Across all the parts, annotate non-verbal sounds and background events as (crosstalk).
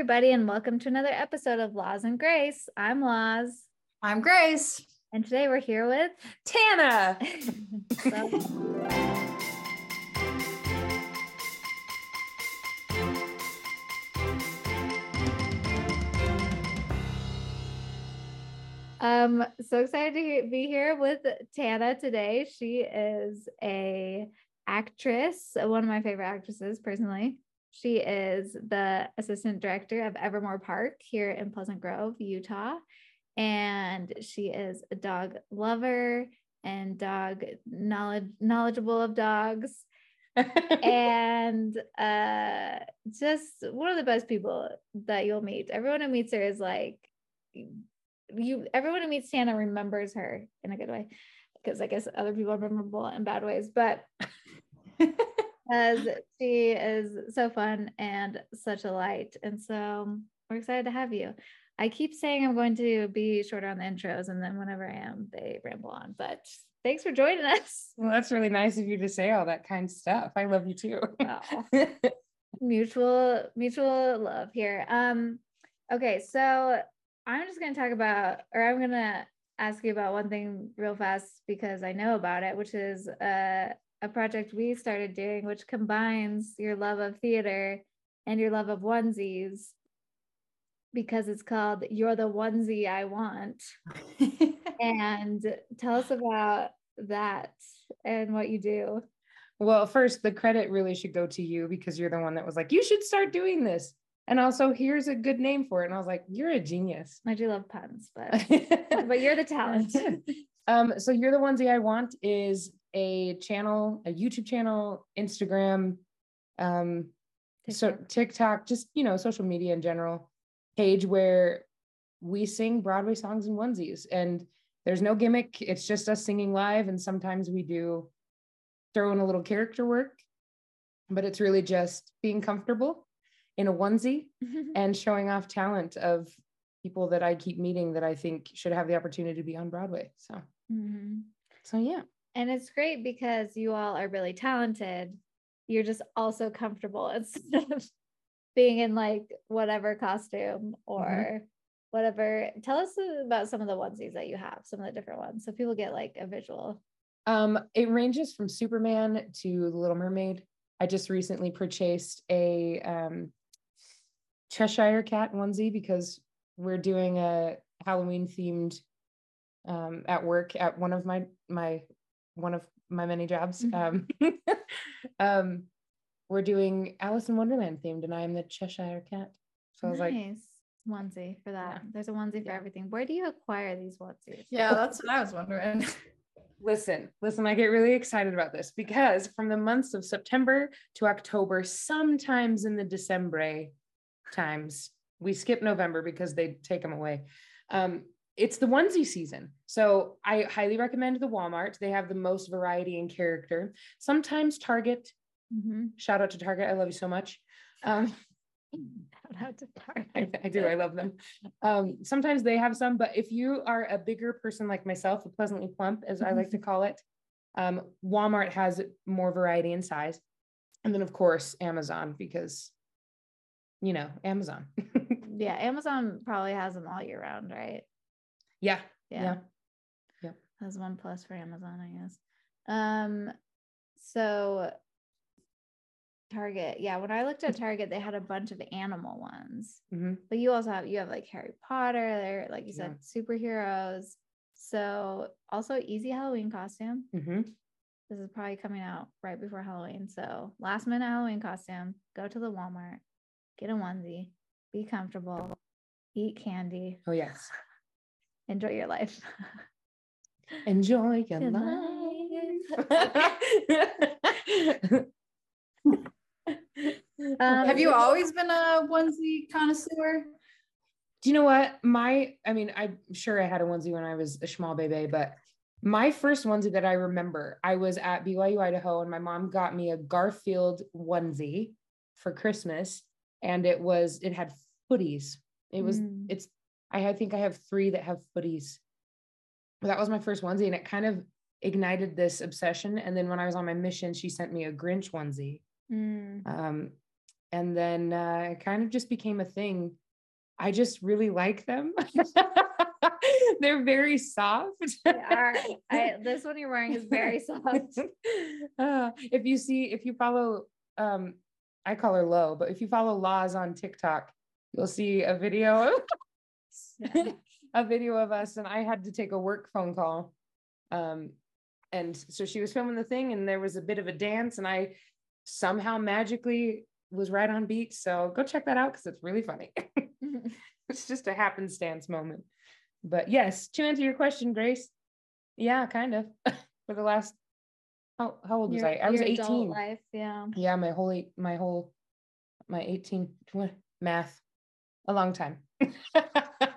everybody, and welcome to another episode of Laws and Grace. I'm Laws. I'm Grace. And today we're here with Tana. (laughs) um, so excited to be here with Tana today. She is a actress, one of my favorite actresses personally. She is the assistant director of Evermore Park here in Pleasant Grove, Utah. And she is a dog lover and dog knowledge knowledgeable of dogs. (laughs) and uh just one of the best people that you'll meet. Everyone who meets her is like you everyone who meets Tana remembers her in a good way because I guess other people are memorable in bad ways, but (laughs) as she is so fun and such a light. And so we're excited to have you. I keep saying I'm going to be shorter on the intros, and then whenever I am, they ramble on. But thanks for joining us. Well, that's really nice of you to say all that kind of stuff. I love you too. oh. (laughs) mutual, mutual love here. Um, okay, so I'm just gonna talk about, or I'm gonna ask you about one thing real fast because I know about it, which is uh a project we started doing, which combines your love of theater and your love of onesies because it's called You're the Onesie I Want. (laughs) and tell us about that and what you do. Well, first, the credit really should go to you because you're the one that was like, you should start doing this. And also, here's a good name for it. And I was like, you're a genius. I do love puns, but (laughs) but you're the talent. (laughs) um, so you're the onesie I want is a channel, a YouTube channel, Instagram, um, TikTok. so TikTok, just you know, social media in general, page where we sing Broadway songs in onesies, and there's no gimmick. It's just us singing live, and sometimes we do throw in a little character work, but it's really just being comfortable in a onesie (laughs) and showing off talent of people that I keep meeting that I think should have the opportunity to be on Broadway. So, mm-hmm. so yeah. And it's great because you all are really talented. You're just also comfortable (laughs) instead of being in like whatever costume or mm-hmm. whatever. Tell us about some of the onesies that you have, some of the different ones. So people get like a visual. Um, it ranges from Superman to the Little Mermaid. I just recently purchased a um, Cheshire cat onesie because we're doing a Halloween themed um, at work at one of my my one of my many jobs. Mm-hmm. Um, (laughs) um, we're doing Alice in Wonderland themed, and I am the Cheshire Cat. So I was nice. like, onesie for that. Yeah. There's a onesie for everything. Where do you acquire these onesies? Yeah, that's what I was wondering. (laughs) listen, listen, I get really excited about this because from the months of September to October, sometimes in the December times, we skip November because they take them away. Um, it's the onesie season. So I highly recommend the Walmart. They have the most variety and character. Sometimes Target. Mm-hmm. Shout out to Target. I love you so much. Um, Shout out to Target. (laughs) I, I, do. I love them. Um, sometimes they have some, but if you are a bigger person like myself, a pleasantly plump, as I like to call it, um, Walmart has more variety in size. And then, of course, Amazon, because, you know, Amazon. (laughs) yeah, Amazon probably has them all year round, right? Yeah. Yeah. Yeah. That's one plus for Amazon, I guess. Um, so Target, yeah. When I looked at Target, they had a bunch of animal ones, mm-hmm. but you also have you have like Harry Potter. They're like you said, yeah. superheroes. So also easy Halloween costume. Mm-hmm. This is probably coming out right before Halloween. So last minute Halloween costume. Go to the Walmart, get a onesie, be comfortable, eat candy. Oh yes enjoy your life. Enjoy (laughs) your, your life. um, (laughs) Have you always been a onesie connoisseur? Do you know what? My, I mean, I'm sure I had a onesie when I was a small baby, but my first onesie that I remember, I was at BYU, Idaho, and my mom got me a Garfield onesie for Christmas. And it was, it had footies. It was, mm. it's I, think I have three that have footies. That was my first onesie, and it kind of ignited this obsession. And then when I was on my mission, she sent me a Grinch onesie. Mm. Um, and then uh, it kind of just became a thing. I just really like them. (laughs) They're very soft. They are. I, (laughs) this one you're wearing is very soft. (laughs) Uh, if you see, if you follow, um, I call her low, but if you follow Laws on TikTok, you'll see a video, (laughs) a video of us, and I had to take a work phone call. Um, and so she was filming the thing, and there was a bit of a dance, and I somehow magically was right on beat. So go check that out because it's really funny. (laughs) (laughs) it's just a happenstance moment. But yes, to answer your question, Grace, yeah, kind of. For the last how how old was Your- I? I was 18. Life, yeah. Yeah, my whole eight, my whole my 18 tw- math, a long time.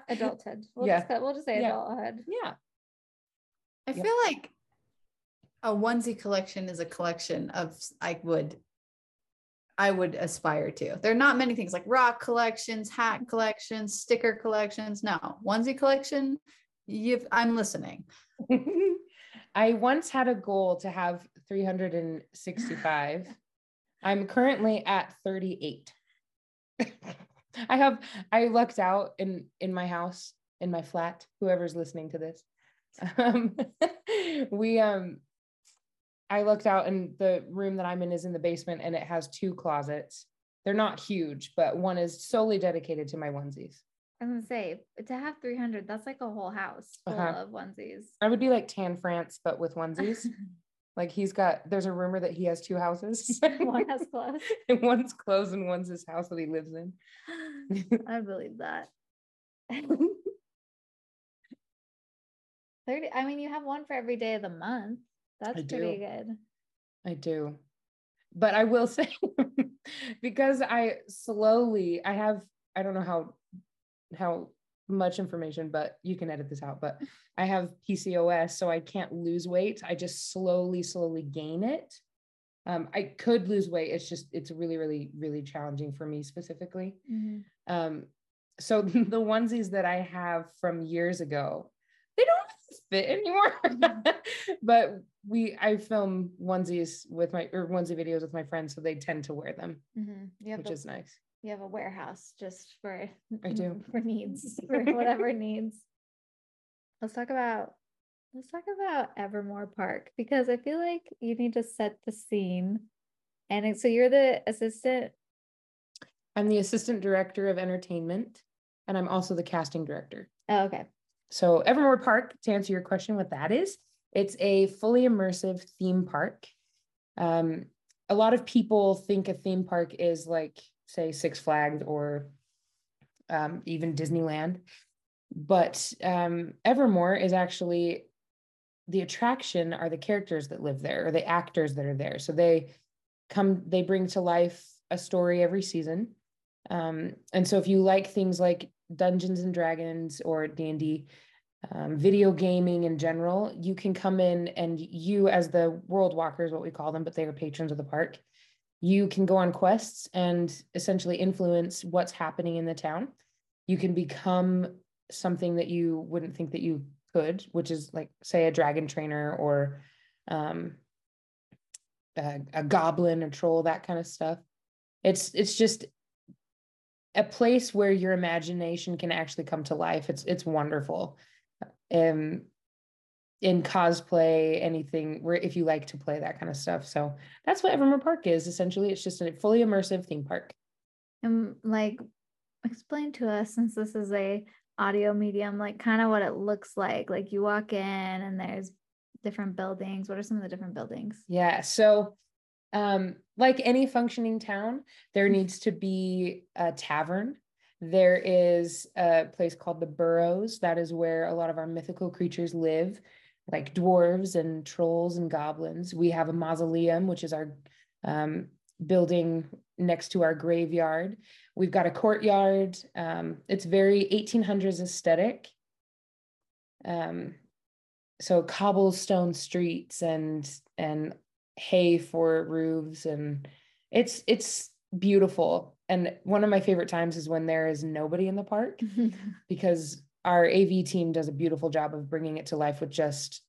Adulthood. We'll Yeah. just we'll just say Yeah. adulthood. yeah. I Yeah. feel like a onesie collection is a collection of s- I would I would aspire to. There are not many things like rock collections, hat mm-hmm. collections, sticker collections. No, onesie collection. You've I'm listening. (laughs) I once had a goal to have 365. I'm currently at 38. (laughs) I have I lucked out in in my house in my flat whoever's listening to this. (laughs) Um (laughs) we um I looked out and the room that I'm in is in the basement and it has two closets. They're not huge, but one is solely dedicated to my onesies. I'm gonna say to have 300, that's like a whole house full Uh-huh. of onesies. I would be like Tan France, but with onesies. (laughs) Like he's got, there's a rumor that he has two houses. (laughs) One has (laughs) clothes. and one's closed and one's his house that he lives in. (gasps) I believe that. (laughs) 30, I mean, you have one for every day of the month. That's I pretty do. good. I do. But I will say, because I slowly, I have, I don't know how, how much information, but you can edit this out. But (laughs) I have PCOS, so I can't lose weight. I just slowly, slowly gain it. Um, I could lose weight. It's just, it's really, really, really challenging for me specifically. Mhm. Um, so (laughs) the onesies that I have from years ago, they don't fit anymore. (laughs) but we I film onesies with my or onesie videos with my friends, so they tend to wear them, Mhm. You have which is nice. You have a warehouse just for I do. (laughs) for needs (laughs) for whatever needs. Let's talk about let's talk about Evermore Park because I feel like you need to set the scene. And so you're the assistant. I'm the assistant director of entertainment, and I'm also the casting director. Oh, okay. So Evermore Park, to answer your question, what that is, it's a fully immersive theme park. Um, a lot of people think a theme park is like, say, Six Flags or um, even Disneyland, but um, Evermore is actually the attraction are the characters that live there or the actors that are there. So they come, they bring to life a story every season. Um, and so if you like things like Dungeons and Dragons or D&D, um, video gaming in general, you can come in and you as the world walkers, what we call them, but they are patrons of the park, you can go on quests and essentially influence what's happening in the town. You can become something that you wouldn't think that you could, which is like say a dragon trainer or um, a, a goblin or troll, that kind of stuff. It's it's just a place where your imagination can actually come to life. It's it's wonderful. Um in cosplay, anything where if you like to play that kind of stuff. So that's what Evermore Park is. Essentially, it's just a fully immersive theme park. And like explain to us since this is a audio medium, like kind of what it looks like. Like you walk in and there's different buildings. What are some of the different buildings? Yeah. So, um, like any functioning town, there needs to be a tavern. There is a place called the Burrows. That is where a lot of our mythical creatures live, like dwarves and trolls and goblins. We have a mausoleum, which is our um, building next to our graveyard. We've got a courtyard. Um, it's very 1800s aesthetic. Um, so cobblestone streets and and hay for roofs and it's it's beautiful and one of my favorite times is when there is nobody in the park (laughs) because our AV team does a beautiful job of bringing it to life with just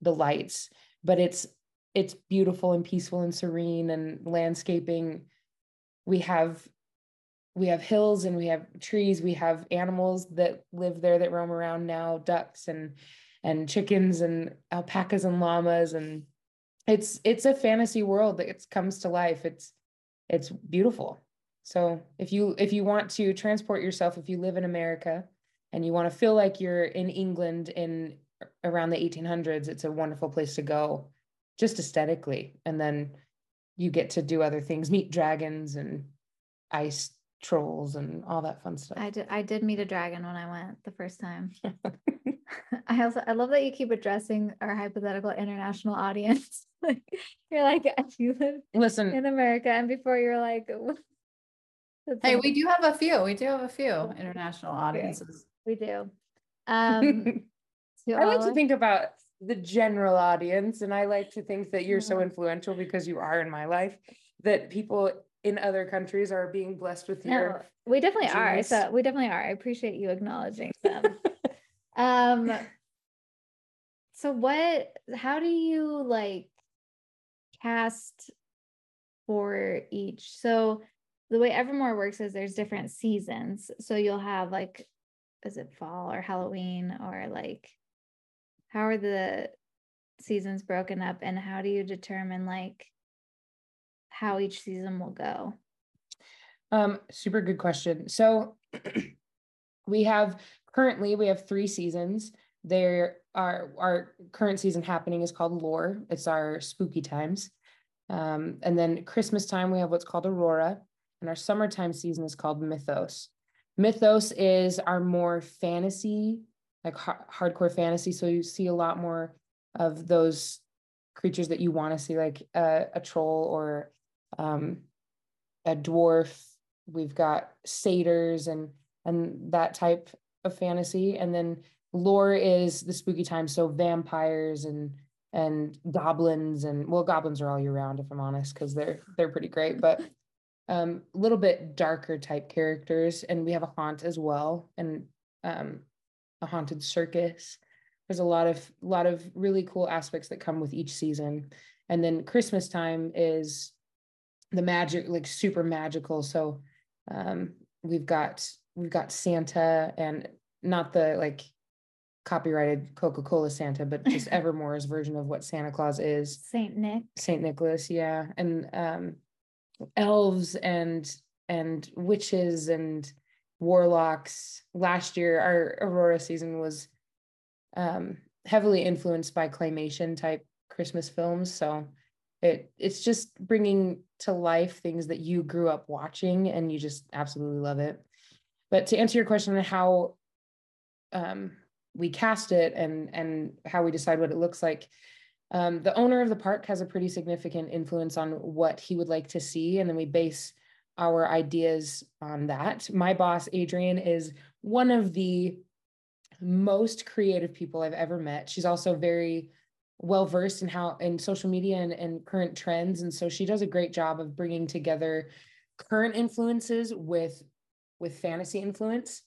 the lights but it's it's beautiful and peaceful and serene and landscaping. We have we have hills and we have trees. We have animals that live there that roam around now ducks and and chickens and alpacas and llamas. And it's it's a fantasy world that comes to life. It's it's beautiful. So if you if you want to transport yourself if you live in america and you want to feel like you're in england in around the 1800s it's a wonderful place to go just aesthetically and then you get to do other things meet dragons and ice trolls and all that fun stuff I did I did meet a dragon when I went the first time. (laughs) (laughs) I also I love that you keep addressing our hypothetical international audience. (laughs) like you're like if you live listen in America and before you're like Hey, like- we do have a few. We do have a few international audiences. We do. Um (laughs) I like to think about the general audience, and I like to think that you're so Mhm. influential because you are in my life that people in other countries are being blessed with No, your. we definitely are. So we definitely are. I appreciate you acknowledging (laughs) them. um so what how do you like cast for each? So the way Evermore works is there's different seasons. So you'll have like is it fall or Halloween or like how are the seasons broken up and how do you determine like how each season will go? Um, super good question. So (clears throat) we have currently we have three seasons. There are our current season happening is called Lore. It's our spooky times. Um, and then Christmas time we have what's called Aurora, and our summertime season is called Mythos. Mythos is our more fantasy, like har- hardcore fantasy. So you see a lot more of those creatures that you want to see, like a, a troll or um, a dwarf. We've got satyrs and and that type of fantasy. And then lore is the spooky time, so vampires and and goblins and well, goblins are all year round, if I'm honest, because they're they're pretty great. But um, a little bit darker type characters, and we have a haunt as well, and um, a haunted circus. There's a lot of lot of really cool aspects that come with each season. And then Christmas time is the magic, like super magical. So um, we've got we've got Santa and not the like copyrighted Coca-Cola Santa, but just (laughs) Evermore's version of what Santa Claus is. Saint Nick. Saint Nicholas, yeah, and um, elves and and witches and warlocks. Last year, our Aurora season was um, heavily influenced by claymation type Christmas films. So it it's just bringing to life things that you grew up watching, and you just absolutely love it. But to answer your question on how um, we cast it and and how we decide what it looks like, um, the owner of the park has a pretty significant influence on what he would like to see, and then we base our ideas on that. My boss, Adrian, is one of the most creative people I've ever met. She's also very well versed in how in social media and, and current trends, and so she does a great job of bringing together current influences with with fantasy influence.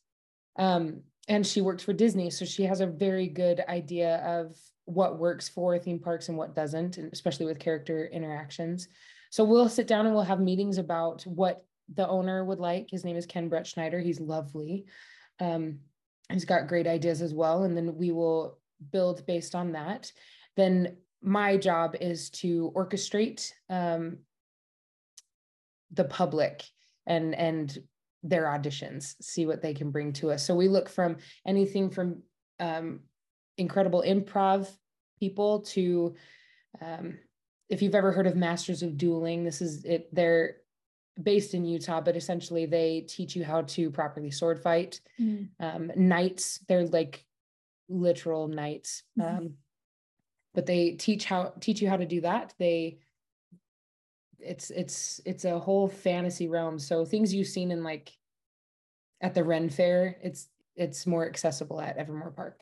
Um, and she works for Disney, so she has a very good idea of what works for theme parks and what doesn't, and especially with character interactions. So we'll sit down and we'll have meetings about what the owner would like. His name is Ken Bretschneider. He's lovely. Um, he's got great ideas as well, and then we will build based on that. Then my job is to orchestrate um, the public and and their auditions, see what they can bring to us. So we look from anything from um, incredible improv people to um, if you've ever heard of Masters of Dueling, this is it. They're based in Utah, but essentially they teach you how to properly sword fight. Mm. Um, knights, they're like literal knights, Mhm. um, but they teach how teach you how to do that. They it's it's it's a whole fantasy realm. So things you've seen in like at the Ren Fair, it's it's more accessible at Evermore Park.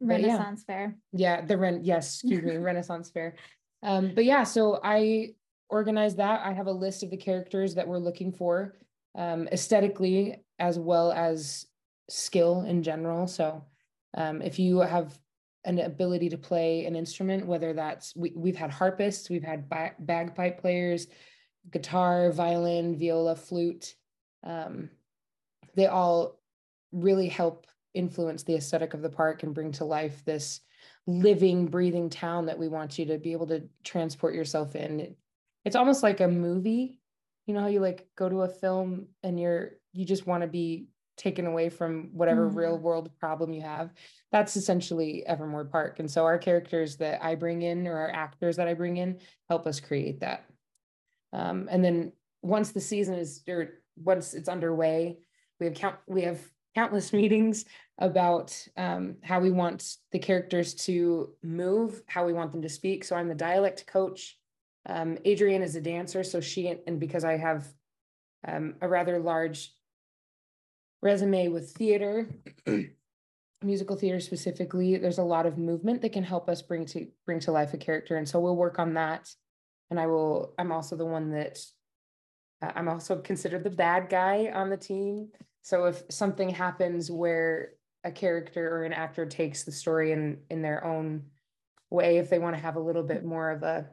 But yeah. Renaissance Fair. Yeah, the Ren, yes, excuse me, (laughs) Renaissance Fair. Um, but yeah, so I organize that. I have a list of the characters that we're looking for um, aesthetically as well as skill in general. So um, if you have an ability to play an instrument, whether that's we, we've had harpists, we've had ba- bagpipe players, guitar, violin, viola, flute. Um, they all really help influence the aesthetic of the park and bring to life this living, breathing town that we want you to be able to transport yourself in. It's almost like a movie. You know how you like go to a film and you're you just want to be taken away from whatever mm. real world problem you have. That's essentially Evermore Park. And so our characters that I bring in or our actors that I bring in help us create that. Um, and then once the season is or once it's underway, we have count we have countless (laughs) meetings about um, how we want the characters to move, how we want them to speak. So I'm the dialect coach. Um, Adrienne is a dancer, so she and because I have um, a rather large resume with theater, (clears throat) musical theater specifically, there's a lot of movement that can help us bring to bring to life a character, and so we'll work on that. And I will. I'm also the one that uh, I'm also considered the bad guy on the team. So if something happens where a character or an actor takes the story in in their own way, if they want to have a little bit more of a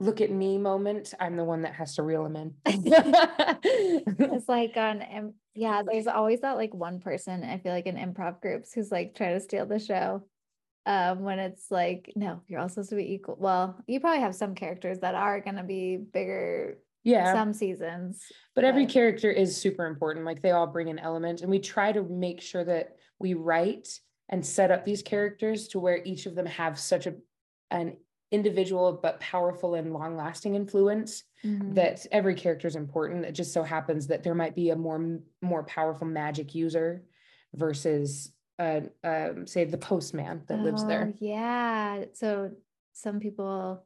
look at me moment, I'm the one that has to reel them in. (laughs) it's like on yeah, there's always that like one person I feel like in improv groups who's like trying to steal the show. Um, when it's like, no, you're all supposed to be equal. Well, you probably have some characters that are gonna be bigger yeah some seasons but, but every character is super important like they all bring an element and we try to make sure that we write and set up these characters to where each of them have such a an individual but powerful and long lasting influence mm-hmm. that every character is important it just so happens that there might be a more more powerful magic user versus uh, um, say the postman that oh, lives there oh, yeah so some people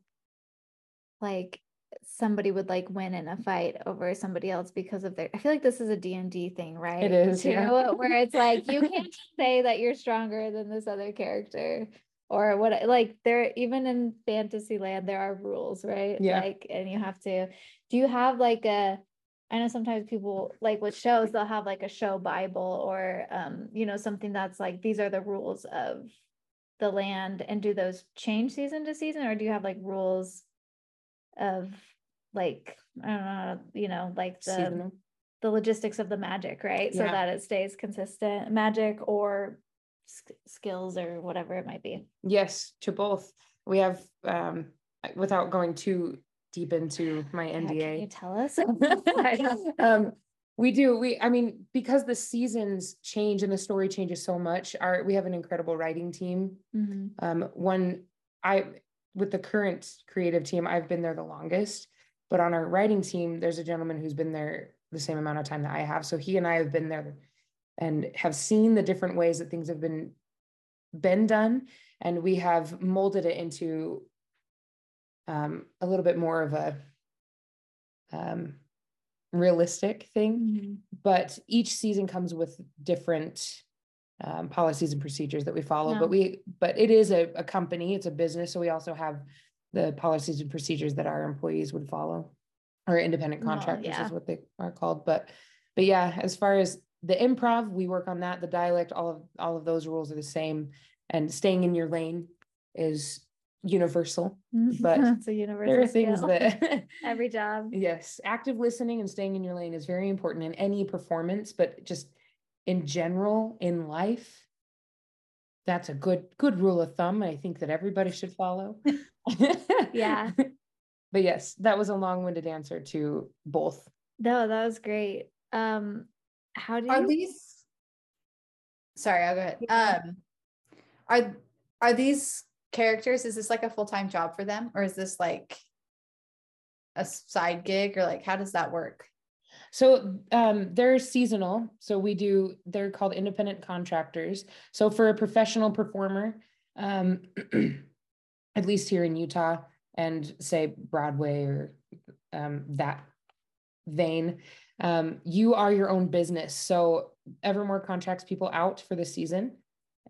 like somebody would like win in a fight over somebody else because of their I feel like this is a D&D thing, right? It is, (laughs) Too, yeah. Where it's like you (laughs) can't say that you're stronger than this other character or what like there even in fantasy land there are rules, right? Yeah. Like and you have to do you have like a I know sometimes people like with shows they'll have like a show bible or um you know something that's like these are the rules of the land and do those change season to season or do you have like rules of like I don't know, you know, like the Seasonal. the logistics of the magic, right? So that it stays consistent, magic or skills or whatever it might be. Yes, to both. We have um without going too deep into my NDA. Yeah, can you tell us? (laughs) um we do we i mean because the seasons change and the story changes so much our we have an incredible writing team mm-hmm. um one i with the current creative team i've been there the longest but on our writing team, there's a gentleman who's been there the same amount of time that I have. So he and I have been there and have seen the different ways that things have been been done, and we have molded it into um, a little bit more of a um, realistic thing. Mm-hmm. But each season comes with different um, policies and procedures that we follow. Yeah. But we, but it is a, a company, it's a business, so we also have the policies and procedures that our employees would follow or independent contractors yeah. is what they are called but but yeah as far as the improv we work on that. The dialect all of all of those rules are the same. And staying in your lane is universal but (laughs) it's a universal there are things skill. that (laughs) every job. (laughs) Yes active listening and staying in your lane is very important in any performance but just in general in life that's a good good rule of thumb i think that everybody should follow. Yeah. But yes that was a long-winded answer to both. No that was great. Um how do are you... these sorry i'll go ahead yeah. um are are these characters is this like a full-time job for them or is this like a side gig or like how does that work so um, they're seasonal. So we do, they're called independent contractors. So for a professional performer, um, (clears throat) at least here in Utah and say Broadway or um, that vein, um, you are your own business. So Evermore contracts people out for the season.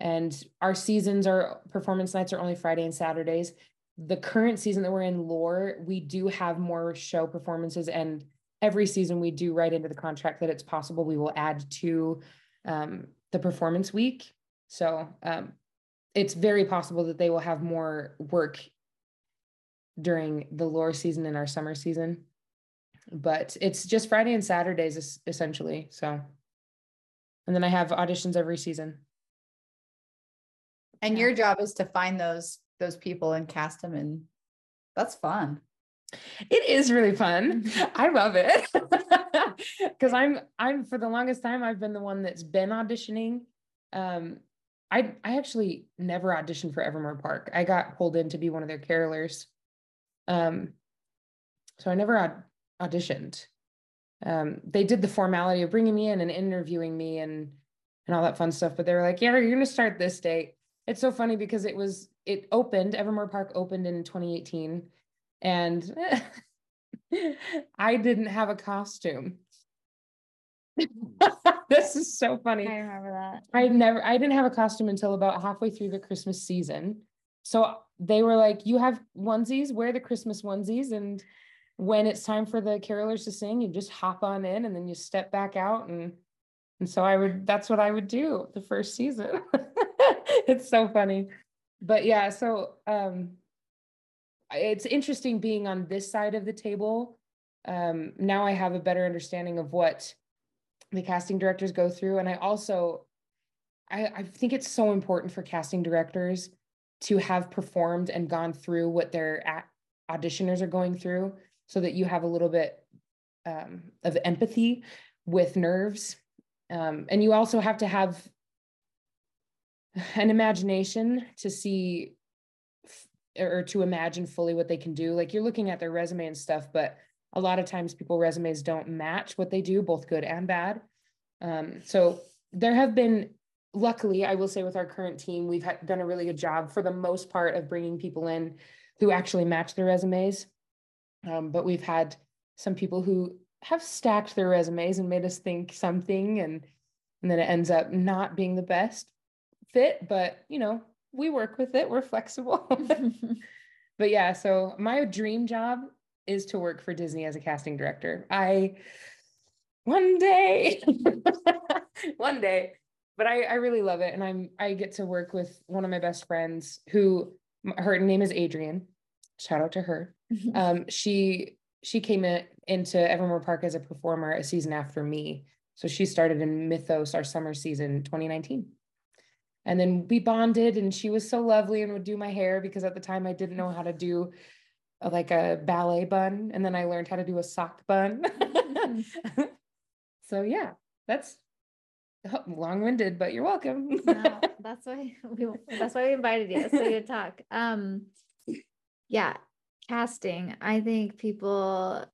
And our seasons, our performance nights are only Friday and Saturdays. The current season that we're in, Lore, we do have more show performances and every season we do write into the contract that it's possible we will add to um, the performance week. So um, it's very possible that they will have more work during the lore season and our summer season. But it's just Friday and Saturdays essentially. So, and then I have auditions every season. And yeah. your job is to find those those people and cast them and that's fun. It is really fun. (laughs) I love it. (laughs) Cuz I'm I'm for the longest time I've been the one that's been auditioning. Um I I actually never auditioned for Evermore Park. I got pulled in to be one of their carolers. Um so I never auditioned. Um they did the formality of bringing me in and interviewing me and and all that fun stuff, but they were like, "Yeah, you're going to start this date." It's so funny because it was it opened Evermore Park opened in 2018 and (laughs) I didn't have a costume. (laughs) this is so funny. I remember that. I never I didn't have a costume until about halfway through the Christmas season. So they were like, you have onesies, wear the Christmas onesies. And when it's time for the carolers to sing, you just hop on in and then you step back out. And and so I would that's what I would do the first season. (laughs) it's so funny. But yeah, so um it's interesting being on this side of the table. Um, now I have a better understanding of what the casting directors go through. And I also, I, I think it's so important for casting directors to have performed and gone through what their auditioners are going through so that you have a little bit um, of empathy with nerves. Um, and you also have to have an imagination to see or to imagine fully what they can do. Like you're looking at their resume and stuff, but a lot of times people resumes don't match what they do, both good and bad. Um, so there have been, luckily, I will say with our current team, we've done a really good job for the most part of bringing people in who actually match their resumes. Um, but we've had some people who have stacked their resumes and made us think something and and then it ends up not being the best fit but you know we work with it. We're flexible. (laughs) (laughs) but yeah, so my dream job is to work for Disney as a casting director. I one day, (laughs) one day, but I, I really love it. And I'm, I get to work with one of my best friends who her name is Adrian. Shout out to her. Um, she, she came in, into Evermore Park as a performer a season after me. So she started in Mythos, our summer season, 2019 and then we bonded and she was so lovely and would do my hair because at the time I didn't know how to do a, like a ballet bun and then I learned how to do a sock bun. (laughs) so yeah, that's (laughs) long-winded, but you're welcome. no, (laughs) that's why we that's why we invited you so you talk. Um yeah, casting. I think people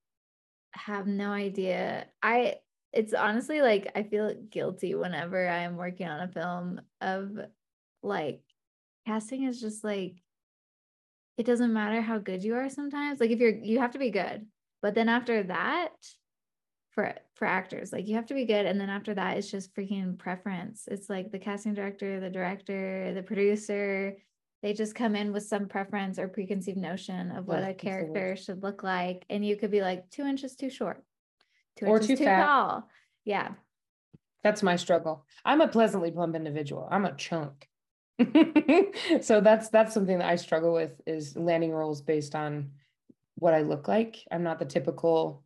have no idea. I it's honestly like I feel guilty whenever I'm working on a film of like casting is just like it doesn't matter how good you are sometimes. Like if you're you have to be good. But then after that for for actors, like you have to be good and then after that it's just freaking preference. It's like the casting director, the director, the producer, they just come in with some preference or preconceived notion of what a character should look like and you could be like 2 inches too short two or too, too fat. tall. Yeah. That's my struggle. I'm a pleasantly plump individual. I'm a chunk. (laughs) so that's that's something that I struggle with is landing roles based on what I look like. I'm not the typical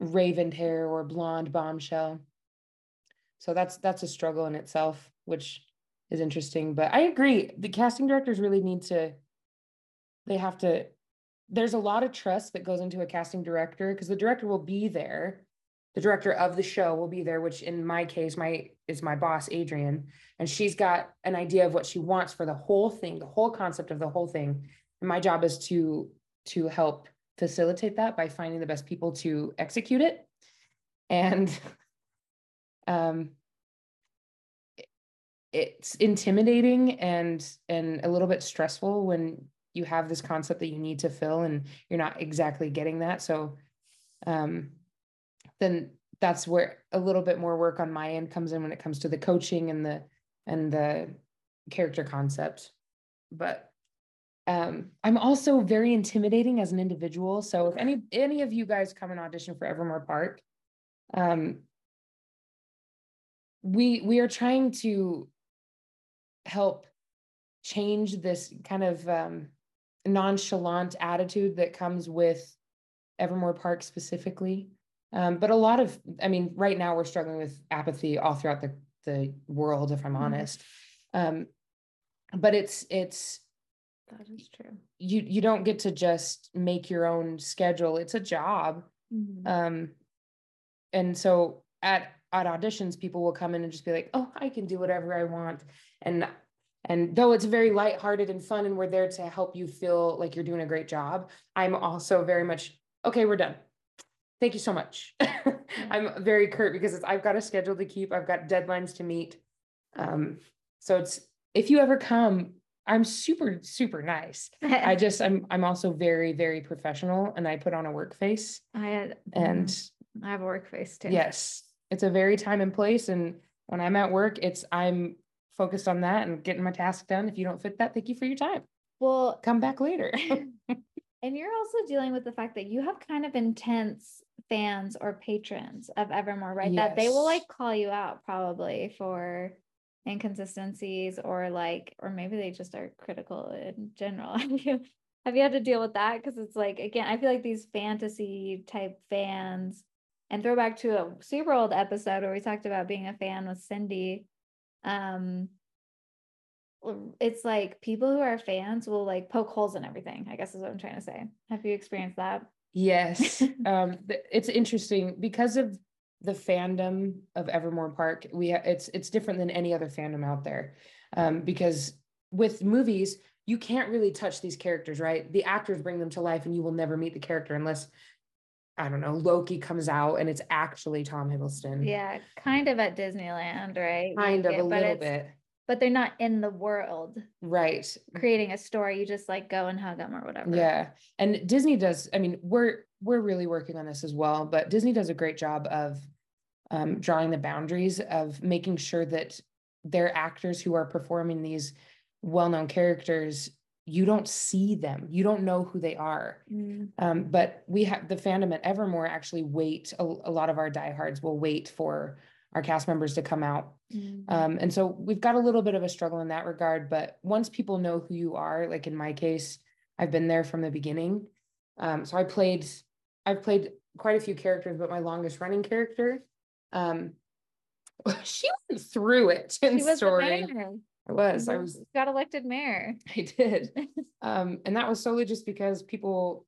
raven hair or blonde bombshell. So that's that's a struggle in itself, which is interesting. But I agree. The casting directors really need to they have to there's a lot of trust that goes into a casting director because the director will be there the director of the show will be there which in my case my is my boss adrian and she's got an idea of what she wants for the whole thing the whole concept of the whole thing and my job is to to help facilitate that by finding the best people to execute it and (laughs) um it's intimidating and and a little bit stressful when you have this concept that you need to fill and you're not exactly getting that. So um, then that's where a little bit more work on my end comes in when it comes to the coaching and the and the character concept. But um, i'm also very intimidating as an individual. So if any any of you guys come and audition for evermore park um, we we are trying to help change this kind of um, nonchalant attitude that comes with Evermore Park specifically. Um, but a lot of, I mean, right now we're struggling with apathy all throughout the the world, if I'm Mhm. honest. Um, but it's it's That is true. you you don't get to just make your own schedule. It's a job. Mhm. Um, and so at at auditions, people will come in and just be like, "Oh, I can do whatever I want," and and though it's very lighthearted and fun, and we're there to help you feel like you're doing a great job, I'm also very much okay. We're done. Thank you so much. (laughs) I'm very curt because it's I've got a schedule to keep. I've got deadlines to meet. Um, so it's if you ever come, I'm super super nice. I (laughs) just I'm I'm also very very professional, and I put on a work face. I had And mhm. I have a work face too. yes, it's a very time and place. And when I'm at work, it's I'm focused on that and getting my task done. If you don't fit that, thank you for your time. Well, Come back later. (laughs) (laughs) and you're also dealing with the fact that you have kind of intense fans or patrons of Evermore, right? That they will like call you out probably for inconsistencies or like, or maybe they just are critical in general. (laughs) Have you have you had to deal with that? Because it's like again, I feel like these fantasy type fans and throw back to a super old episode where we talked about being a fan with Cindy. Um it's like people who are fans will like poke holes in everything, I guess is what I'm trying to say. Have you experienced that? Yes. (laughs) Um, it's interesting because of the fandom of Evermore Park. We ha- it's it's different than any other fandom out there. Um, because with movies, you can't really touch these characters, right? The actors bring them to life, and you will never meet the character unless I don't know, Loki comes out and it's actually Tom Hiddleston. Yeah, kind of at Disneyland, right? Kind of get- a little bit. But they're not in the world Right. creating a story. You just like go and hug them or whatever. Yeah. And Disney does, I mean, we're we're really working on this as well, but Disney does a great job of um, drawing the boundaries of making sure that their actors who are performing these well-known characters, you don't see them, you don't know who they are. Mm, Um, but we have the fandom at Evermore actually wait. A, a lot of our diehards will wait for our cast members to come out mm. um, and so we've got a little bit of a struggle in that regard, but once people know who you are, like in my case, I've been there from the beginning. Um, so I played, I've played quite a few characters, but my longest running character, um, (laughs) she went through it in story. I was, I Mhm. was, got elected mayor. (laughs) I did. (laughs) Um, and that was solely just because people,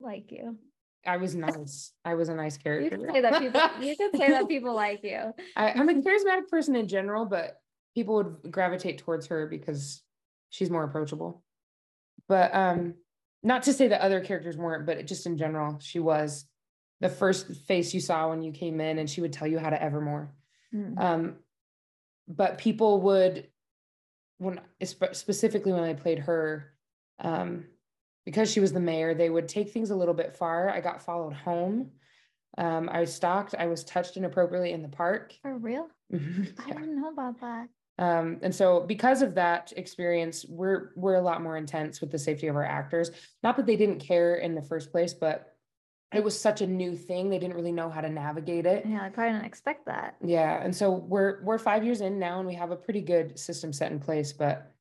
Like you. I was nice. I was a nice character. You could say that people you could say that (laughs) people like you. I, I'm a charismatic person in general, but people would gravitate towards her because she's more approachable. But um, not to say that other characters weren't, but just in general, she was the first face you saw when you came in, and she would tell you how to evermore. Mm. Um, but people would, when specifically when I played her, um, because she was the mayor, they would take things a little bit far. I got followed home. Um, I was stalked. I was touched inappropriately in the park. For real? Mhm, I didn't know about that. Um, and so because of that experience, we're we're a lot more intense with the safety of our actors. Not that they didn't care in the first place, but it was such a new thing. They didn't really know how to navigate it. Yeah, I probably didn't expect that. Yeah, and so we're we're five years in now, and we have a pretty good system set in place. But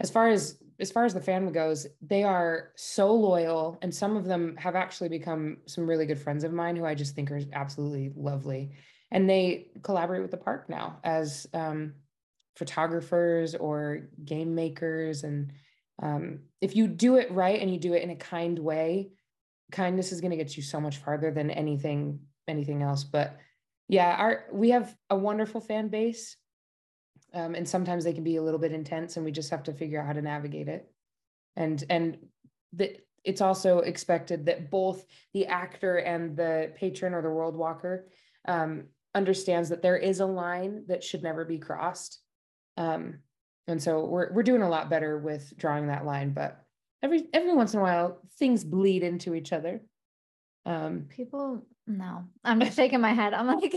as far as as far as the fandom goes, they are so loyal, and some of them have actually become some really good friends of mine who I just think are absolutely lovely. And they collaborate with the park now as um, photographers or game makers. And um, if you do it right and you do it in a kind way, kindness is going to get you so much farther than anything anything else. But yeah, our we have a wonderful fan base. Um, and sometimes they can be a little bit intense and we just have to figure out how to navigate it. And and that it's also expected that both the actor and the patron or the world walker um, understands that there is a line that should never be crossed. Um, and so we're we're doing a lot better with drawing that line, but every every once in a while things bleed into each other. Um, People, no, I'm (laughs) shaking my head. I'm like,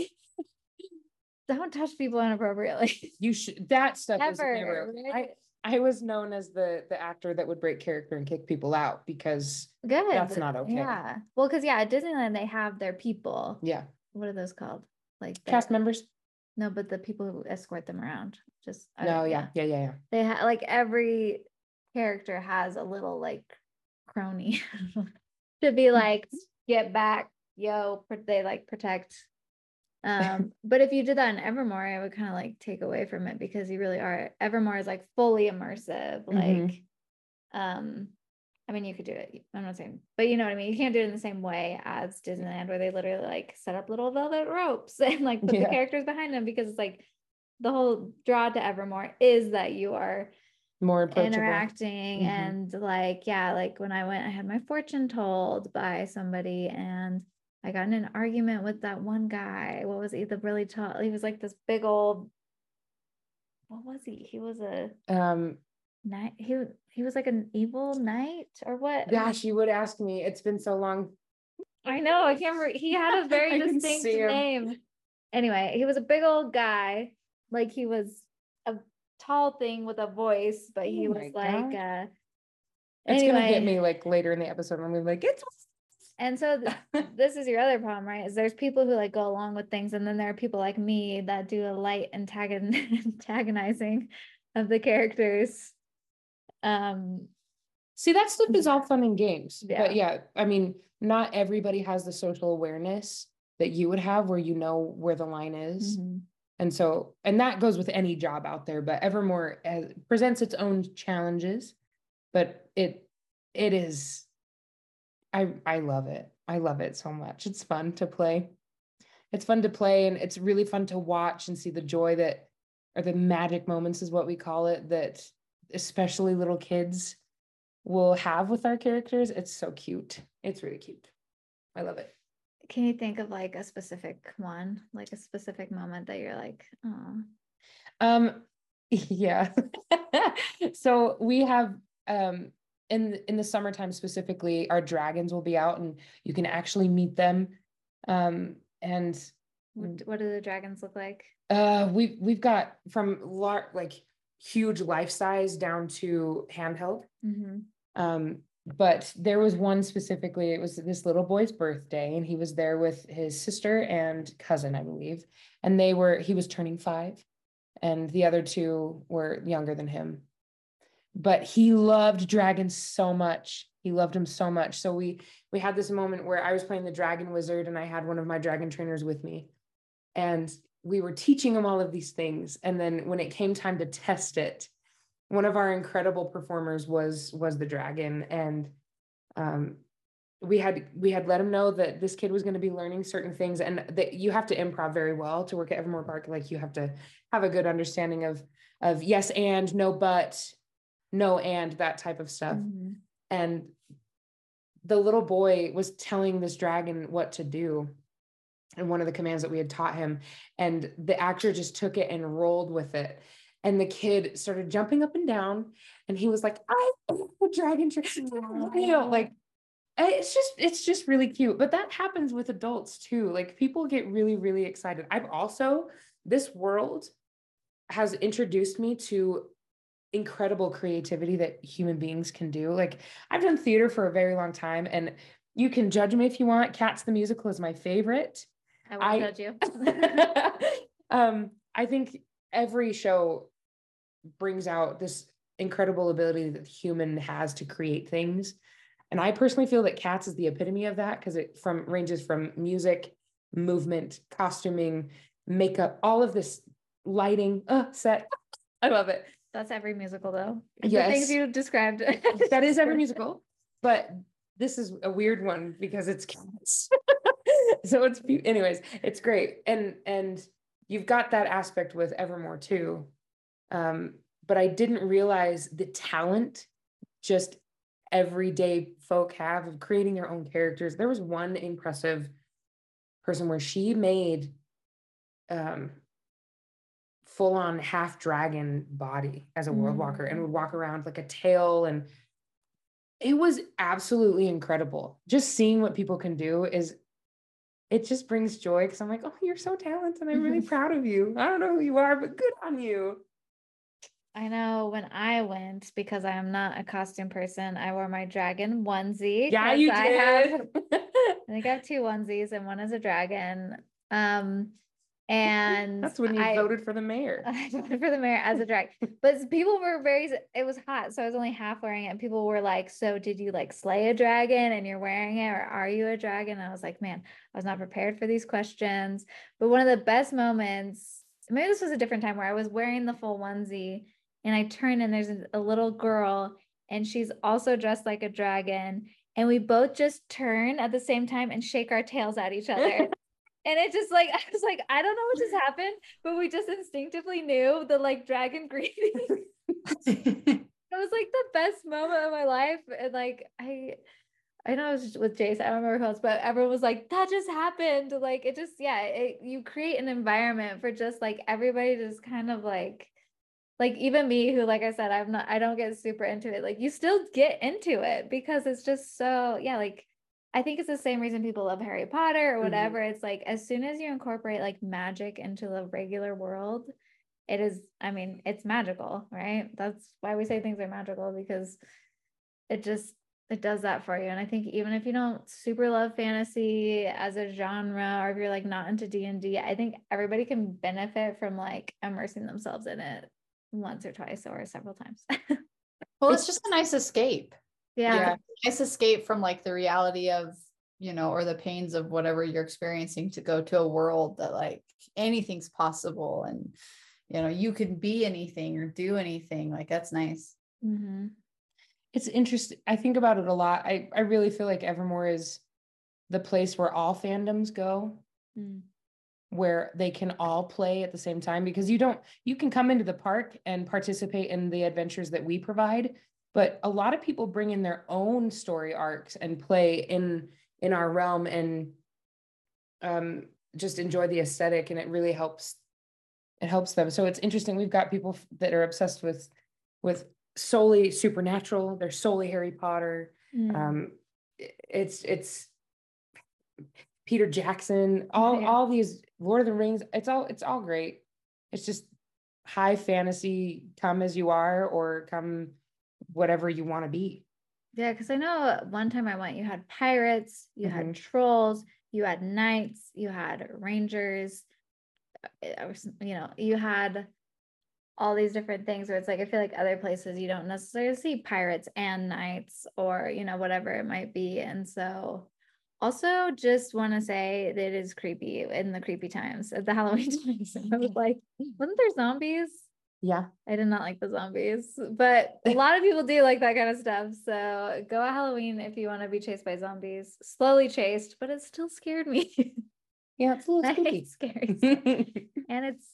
(laughs) don't touch people inappropriately. you should that stuff is Ever. never. I? I was known as the the actor that would break character and kick people out because Good. that's not okay. Yeah. Well, because yeah, at Disneyland they have their people. yeah, What are those called? Like cast members. No, but the people who escort them around. Just No, don't- yeah, yeah, yeah, yeah. They have like every character has a little like crony (laughs) to be like, get back, yo, they like protect. Um, (laughs) but if you did that in Evermore, I would kind of like take away from it because you really are Evermore is like fully immersive. Mhm. Like, um, I mean, you could do it. I'm not saying, but you know what I mean. You can't do it in the same way as Disneyland, where they literally like set up little velvet ropes (laughs) and like put Yeah. the characters behind them because it's like the whole draw to Evermore is that you are More interacting Mhm. and like yeah like when i went i had my fortune told by somebody and i got in an argument with that one guy what was he the really tall he was like this big old what was he he was a Um, knight he he was like an evil knight or what gosh, you would ask me. It's been so long. i know i can't remember he had a (laughs) very distinct name anyway he was a big old guy like he was tall thing with a voice but he Oh was like gosh. uh It's gonna hit me like later in the episode. I'm gonna like, it's And so th- (laughs) this is your other problem, right? Is there's people who like go along with things, and then there are people like me that do a light antagon- (laughs) antagonizing of the characters. Um, See, that stuff is all fun and games. Yeah. But yeah, I mean, not everybody has the social awareness that you would have where you know where the line is. mhm. And so, and that goes with any job out there, but Evermore has, presents its own challenges, but it, it is, I, I love it. I love it so much. It's fun to play. It's fun to play and it's really fun to watch and see the joy that, or the magic moments is what we call it, that especially little kids will have with our characters. It's so cute. It's really cute. I love it. Can you think of like a specific one, like a specific moment that you're like, oh, Um, (laughs) yeah. (laughs) so we have um in in the summertime specifically, our dragons will be out and you can actually meet them. Um, and what, what do the dragons look like? uh, we've we've got from lar- like huge life size down to handheld. Mm-hmm. Um, but there was one specifically, it was this little boy's birthday, and he was there with his sister and cousin, I believe. And they were, he was turning five, and the other two were younger than him. But he loved dragons so much. He loved him so much. So we we had this moment where I was playing the dragon wizard and I had one of my dragon trainers with me. And we were teaching him all of these things. And then when it came time to test it, one of our incredible performers was was the dragon and um we had we had let him know that this kid was going to be learning certain things and that you have to improv very well to work at evermore park like you have to have a good understanding of of yes and no but no and that type of stuff Mhm. and the little boy was telling this dragon what to do and one of the commands that we had taught him and the actor just took it and rolled with it and the kid started jumping up and down and he was like i a dragon tra-" (laughs) you know like eh, it's just it's just really cute but that happens with adults too like people get really really excited i've also this world has introduced me to incredible creativity that human beings can do. Like I've done theater for a very long time and you can judge me if you want. Cats the musical is my favorite. I will I- judge you. (laughs) um I think every show brings out this incredible ability that the human has to create things. And I personally feel that Cats is the epitome of that because it from ranges from music, movement, costuming, makeup, all of this lighting, uh, set. I love it. That's every musical though. The Yes. things you described. (laughs) that is every musical, (laughs) but this is a weird one because it's cats. (laughs) so it's anyways, it's great. And and you've got that aspect with Evermore too. Um, but I didn't realize the talent just everyday folk have of creating their own characters. There was one impressive person where she made um full on half dragon body as a world walker and would walk around like a tail and it was absolutely incredible. Just seeing what people can do is it just brings joy because I'm like, oh, you're so talented. I'm really (laughs) proud of you. I don't know who you are, but good on you. I know when I went because I am not a costume person, I wore my dragon onesie. Yeah, you I have did. (laughs) I think I have two onesies and one is a dragon. Um, (laughs) And That's when you I- voted for the (laughs) mayor. I voted for the mayor as a drag. But people were very, it was hot. So I was only half wearing it. And people were like, So did you like slay a dragon and you're wearing it? Or are you a dragon? And I was like, Man, I was not prepared for these questions. But one of the best moments, maybe this was a different time where I was wearing the full onesie and I turn and there's a, little girl and she's also dressed like a dragon. And we both just turn at the same time and shake our tails at each other. (laughs) And it just like (laughs) I was like, I don't know what just happened, but we just instinctively knew the like dragon (laughs) greeting. it was like the best moment of my life. And like I I know it was with Jace, I don't remember who else, but everyone was like, that just happened. Like it just, yeah, it, you create an environment for just like everybody just kind of like like even me who like I said, I'm not I don't get super into it. Like you still get into it because it's just so yeah, like I think it's the same reason people love Harry Potter or Mhm. whatever. It's like as soon as you incorporate like magic into the regular world, it is, I mean, it's magical, right? That's why we say things are magical because it just it does that for you. And I think even if you don't super love fantasy as a genre or if you're like not into D&D, I think everybody can benefit from like immersing themselves in it once or twice or several times. (laughs) well, it's just a nice escape. yeah. Yeah. Nice escape from like the reality of, you know, or the pains of whatever you're experiencing to go to a world that like anything's possible and you know, you can be anything or do anything. Like that's nice. Mhm. It's interesting. I think about it a lot. I, I really feel like Evermore is the place where all fandoms go, Mm. Where they can all play at the same time because you don't, you can come into the park and participate in the adventures that we provide. But a lot of people bring in their own story arcs and play in in our realm and um just enjoy the aesthetic and it really helps it helps them. So it's interesting. We've got people that are obsessed with with solely supernatural. They're solely Harry Potter. Mm. Um, it's it's Peter Jackson. All Yeah. all these Lord of the Rings. It's all it's all great. It's just high fantasy. Come as you are, or come whatever you want to be. Yeah, because I know one time I went, you had pirates, you had Mhm. trolls, you had knights, you had rangers, uh, was- you know, you had all these different things where it's like I feel like other places you don't necessarily see pirates and knights or you know whatever it might be. And so also just want to say that it is creepy in the creepy times at the (laughs) Halloween times. I was (laughs) like, wasn't there zombies? Yeah. I did not like the zombies, but a lot of people do like that kind of stuff. So go at Halloween if you want to be chased by zombies. Slowly chased, but it still scared me. (laughs) Yeah, it's a little spooky. scary and it's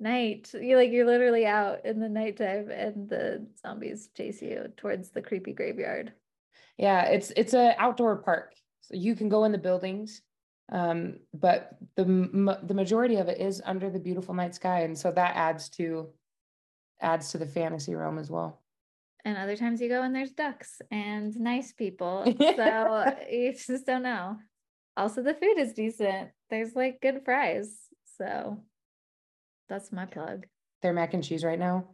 night. You like you're literally out in the nighttime and the zombies chase you towards the creepy graveyard. Yeah, it's it's an outdoor park, so you can go in the buildings, um, but the m- the majority of it is under the beautiful night sky, and so that adds to adds to the fantasy realm as well. And other times you go and there's ducks and nice people. (laughs) So you just don't know. Also, the food is decent. There's like good fries. So that's my plug. Their mac and cheese right now.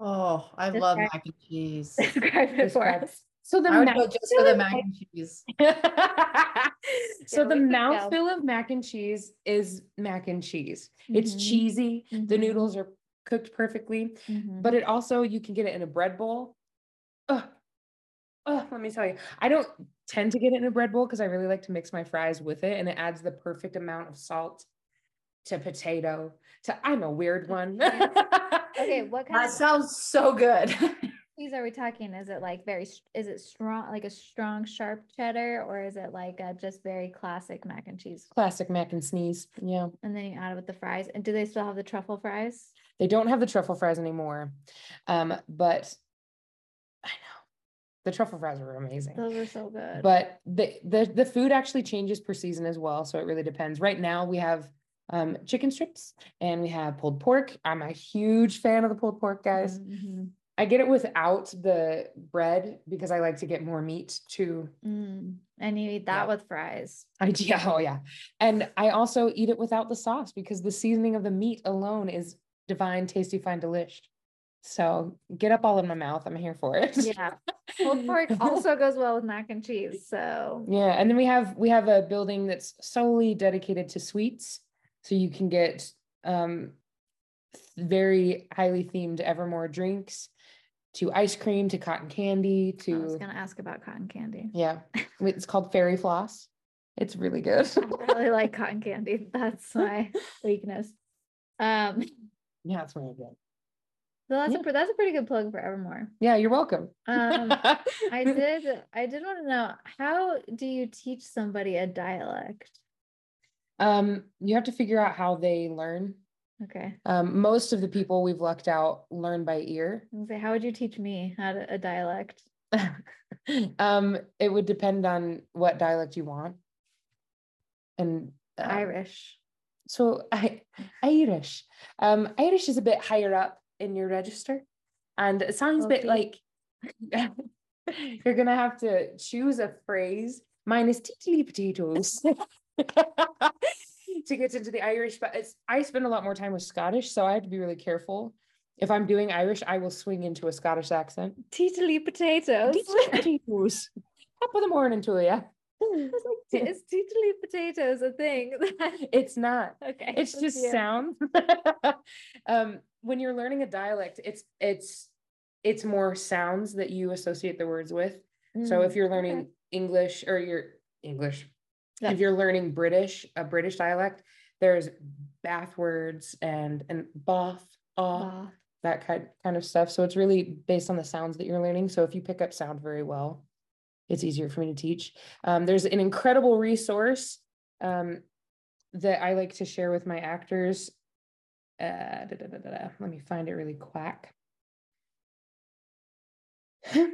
Oh, I love mac and cheese. (laughs) Describe it for us. So the I would mac- go just for the mac and cheese. (laughs) so the we could go. mouthfeel of mac and cheese is mac and cheese. It's Mhm, cheesy. The mhm, noodles are cooked perfectly, mhm. but it also you can get it in a bread bowl. Oh, oh, let me tell you, I don't tend to get it in a bread bowl because I really like to mix my fries with it, and it adds the perfect amount of salt to potato. To I'm a weird one. (laughs) okay, what (laughs) kind That of sounds so good. Cheese are we talking? Is it like very, is it strong, like a strong, sharp cheddar, or is it like a just very classic mac and cheese? Classic mac and sneeze. Yeah. And then you add it with the fries. And do they still have the truffle fries? They don't have the truffle fries anymore. Um, but I know the truffle fries are amazing. Those are so good. But the, the the food actually changes per season as well. So it really depends. Right now we have um chicken strips and we have pulled pork. I'm a huge fan of the pulled pork, guys. Mhm, I get it without the bread because I like to get more meat too. mm. And you eat that Yeah. with fries. I (laughs) yeah, oh yeah. And I also eat it without the sauce because the seasoning of the meat alone is divine, tasty, fine, delish. So get up all in my mouth. I'm here for it. Yeah. Pulled (laughs) pork also goes well with mac and cheese. So Yeah, and then we have we have a building that's solely dedicated to sweets. So you can get um, very highly themed Evermore drinks to ice cream to cotton candy to I was gonna ask about cotton candy. yeah, (laughs) it's called fairy floss. It's really good. I really like cotton candy. That's (laughs) my weakness. Um, yeah, it's really good. that's Yeah. a that's a pretty good plug for Evermore. Yeah, you're welcome. Um, (laughs) I did I did want to know how do you teach somebody a dialect? Um, you have to figure out how they learn. Okay. Um, most of the people we've lucked out learn by ear. I was gonna say, how would you teach me how to a dialect? (laughs) um, it would depend on what dialect you want. And um, Irish. So I, Irish. Um, Irish is a bit higher up in your register, and it sounds a bit like (laughs) you're gonna have to choose a phrase. Mine is tiddly potatoes (laughs) to get into the Irish, but it's I spend a lot more time with Scottish, so I have to be really careful. If I'm doing Irish, I will swing into a Scottish accent. Teetily potatoes. Potatoes. Top of the morning to you. It's like, is teetily potatoes a thing? (laughs) It's not. okay. it's just you. sound (laughs) um when you're learning a dialect it's it's it's more sounds that you associate the words with so if Mm, you're okay. learning english or you're english Yeah. if you're learning british a british dialect there's bath words and and bath off Bah. that kind kind of stuff. So it's really based on the sounds that you're learning. So if you pick up sound very well it's easier for me to teach. Um, there's an incredible resource um, that i like to share with my actors. Uh, da, da, da, let me find it really quack. (laughs)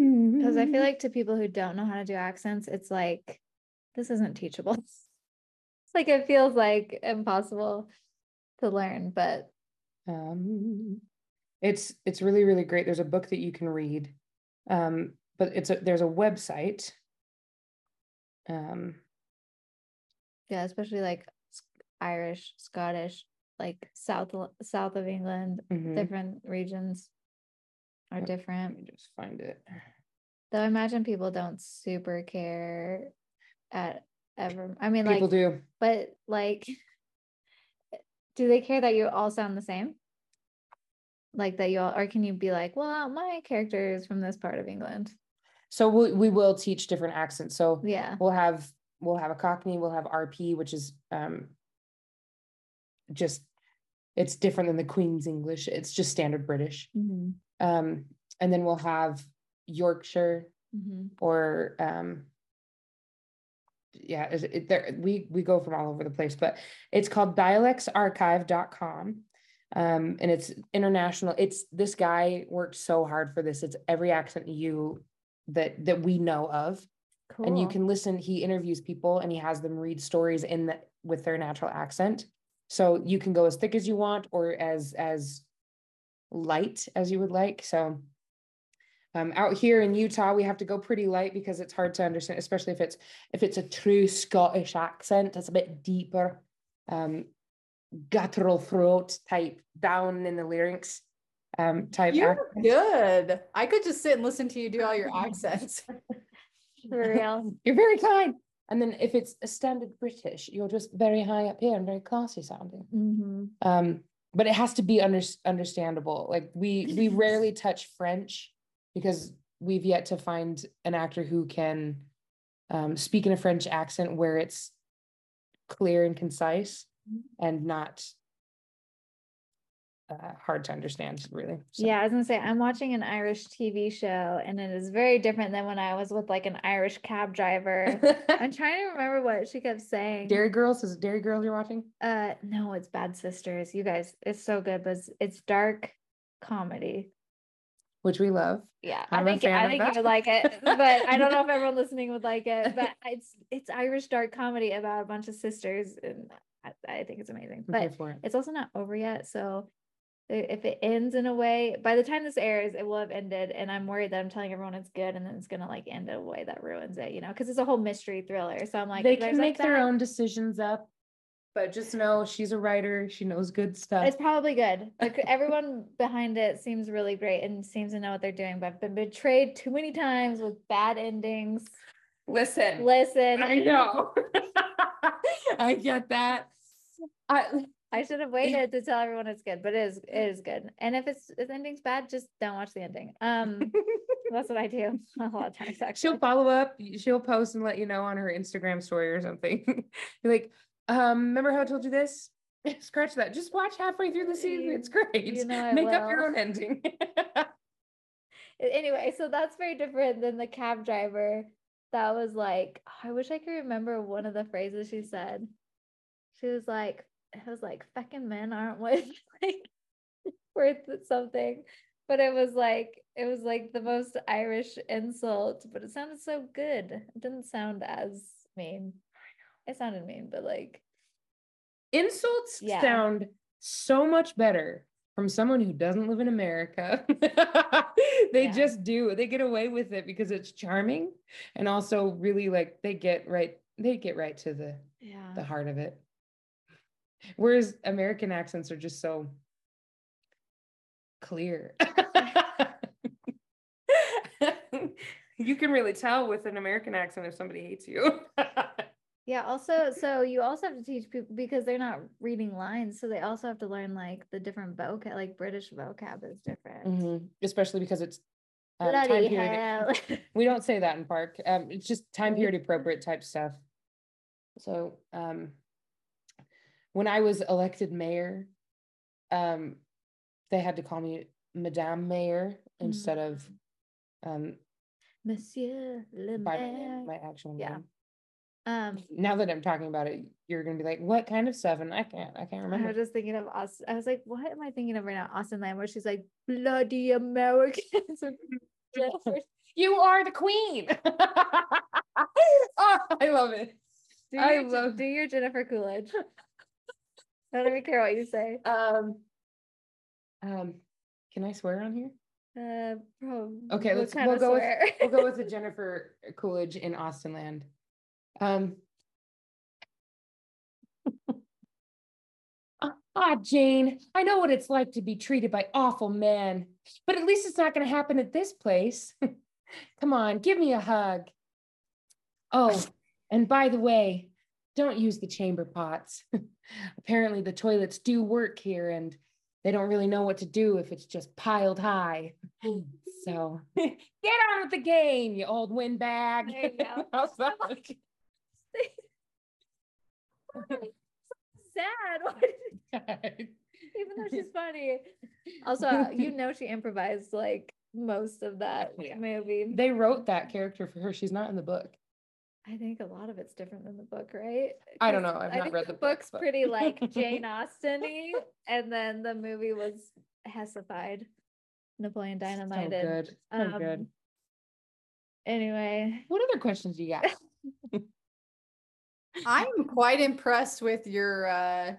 Because I feel (laughs) like to people who don't know how to do accents, it's like this isn't teachable. It's (laughs) like it feels like impossible to learn, but um it's it's really really great there's a book that you can read um but it's a there's a website um yeah, especially like Irish, Scottish, like south south of England, mhm. different regions are Yep. let different. me just find it Though I imagine people don't super care at ever. I mean, people like, do but like, do they care that you all sound the same? Like that you all, or can you be like, well, my character is from this part of England. So we we will teach different accents. So Yeah. we'll have we'll have a Cockney, we'll have RP, which is um just it's different than the Queen's English. It's just standard British. Mm-hmm. Um, and then we'll have Yorkshire Mm-hmm. or um yeah, is it, there we we go from all over the place, but it's called dialectsarchive.com. Um, and it's international. It's this guy worked so hard for this. It's every accent you that that we know of Cool. and you can listen he interviews people and he has them read stories in the with their natural accent so you can go as thick as you want or as as light as you would like so um, out here in utah we have to go pretty light because it's hard to understand especially if it's if it's a true scottish accent it's a bit deeper um guttural throat type down in the larynx um type You're accent. good. I could just sit and listen to you do all your accents. (laughs) For real. You're very kind. And then if it's a standard British, you're just very high up here and very classy sounding. Mm-hmm. Um, but it has to be under, understandable. Like we we rarely touch French because we've yet to find an actor who can um, speak in a French accent where it's clear and concise and not uh, hard to understand, really. So- Yeah, I was gonna say I'm watching an Irish TV show and it is very different than when I was with like an Irish cab driver. (laughs) I'm trying to remember what she kept saying. Derry Girls is it Derry Girls you're watching? Uh no, it's Bad Sisters. You guys, it's so good, but it's, it's dark comedy. Which we love. Yeah, I'm I think I think you would like it, but I don't know if (laughs) everyone listening would like it. But it's it's Irish dark comedy about a bunch of sisters, and I, I think it's amazing. I'm But it. it's also not over yet, so if it ends in a way, by the time this airs, it will have ended, and I'm worried that I'm telling everyone it's good, and then it's gonna like end in a way that ruins it, you know, because it's a whole mystery thriller. So I'm like, they can like, make their that, own decisions up, but just know she's a writer. She knows good stuff. It's probably good. Like everyone behind it seems really great and seems to know what they're doing, but I've been betrayed too many times with bad endings. Listen, Listen, I know. (laughs) I get that. I, I should have waited to tell everyone it's good, but it is it is good. And if it's if the ending's bad, just don't watch the ending. Um, (laughs) that's what I do a lot of times. Actually, she'll follow up. She'll post and let you know on her Instagram story or something. You're (laughs) like, um, remember how I told you this? (laughs) Scratch that. Just watch halfway through the season. It's great. You know Make up your own ending. (laughs) anyway, so that's very different than the cab driver. That was like, I wish I could remember one of the phrases she said. She was like, it was like, fucking men aren't worth (laughs) like worth something. But it was like, it was like the most Irish insult, but it sounded so good. It didn't sound as mean. It sounded mean, but like, Insults Yeah. sound so much better from someone who doesn't live in America. (laughs) they Yeah. just do. They get away with it because it's charming and also really like they get right they get right to the yeah. the heart of it. Whereas American accents are just so clear. (laughs) you can really tell with an American accent if somebody hates you. (laughs) Yeah, also, so you also have to teach people because they're not reading lines, so they also have to learn like the different vocab, like British vocab is different. Mhm. Especially because it's uh, time period. (laughs) We don't say that in park. Um, it's just time Mhm. period appropriate type stuff. So, um, when I was elected mayor, um, they had to call me Madame Mayor instead of um Monsieur le Maire. my actual Yeah. Um, (laughs) Now that I'm talking about it, you're gonna be like, "What kind of stuff?" And I can't, I can't remember. I was just thinking of Austin. I was like, what am I thinking of right now? Austenland, where she's like, bloody Americans. (laughs) You are the queen. oh, (laughs) I love it. do, I your, love- do your Jennifer Coolidge. I don't even care what you say. Um, um, can I swear on here? Uh, Okay, let's- we'll go with- We'll go with the Jennifer Coolidge in Austenland. Um. Ah, Jane, I know what it's like to be treated by awful men, but at least it's not going to happen at this place. (laughs) Come on, give me a hug. Oh, and by the way, don't use the chamber pots. (laughs) Apparently, the toilets do work here and they don't really know what to do if it's just piled high. (laughs) So get on with the game, you old windbag. There you go. (laughs) Sad. (laughs) (laughs) Even though she's funny. Also, you know she improvised like most of that Yeah. movie. they wrote that character for her. She's not in the book. I think a lot of it's different than the book, right? I don't know. I've not read the the book, book's but- pretty like Jane Austen-y, and then the movie was hessified, Napoleon So Dynamite. good. So good. um, Anyway, What other questions do you got? I'm quite impressed with your uh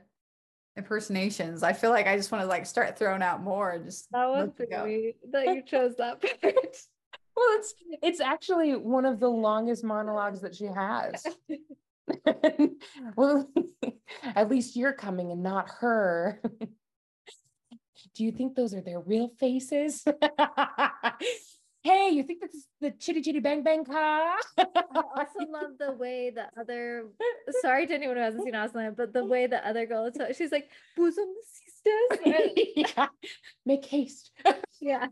impersonations. I feel like I just want to like start throwing out more. and Just that was let them go. pretty that you chose that (laughs) part. Well, it's it's actually one of the longest monologues that she has. (laughs) (laughs) well, at least you're coming and not her. Do you think those are their real faces? Hey, you think this is the chitty chitty bang bang car? I also love the way the other sorry to anyone who hasn't seen Austin, but the way the other girl is she's like bosom sisters. (laughs) yeah. Make haste. yeah,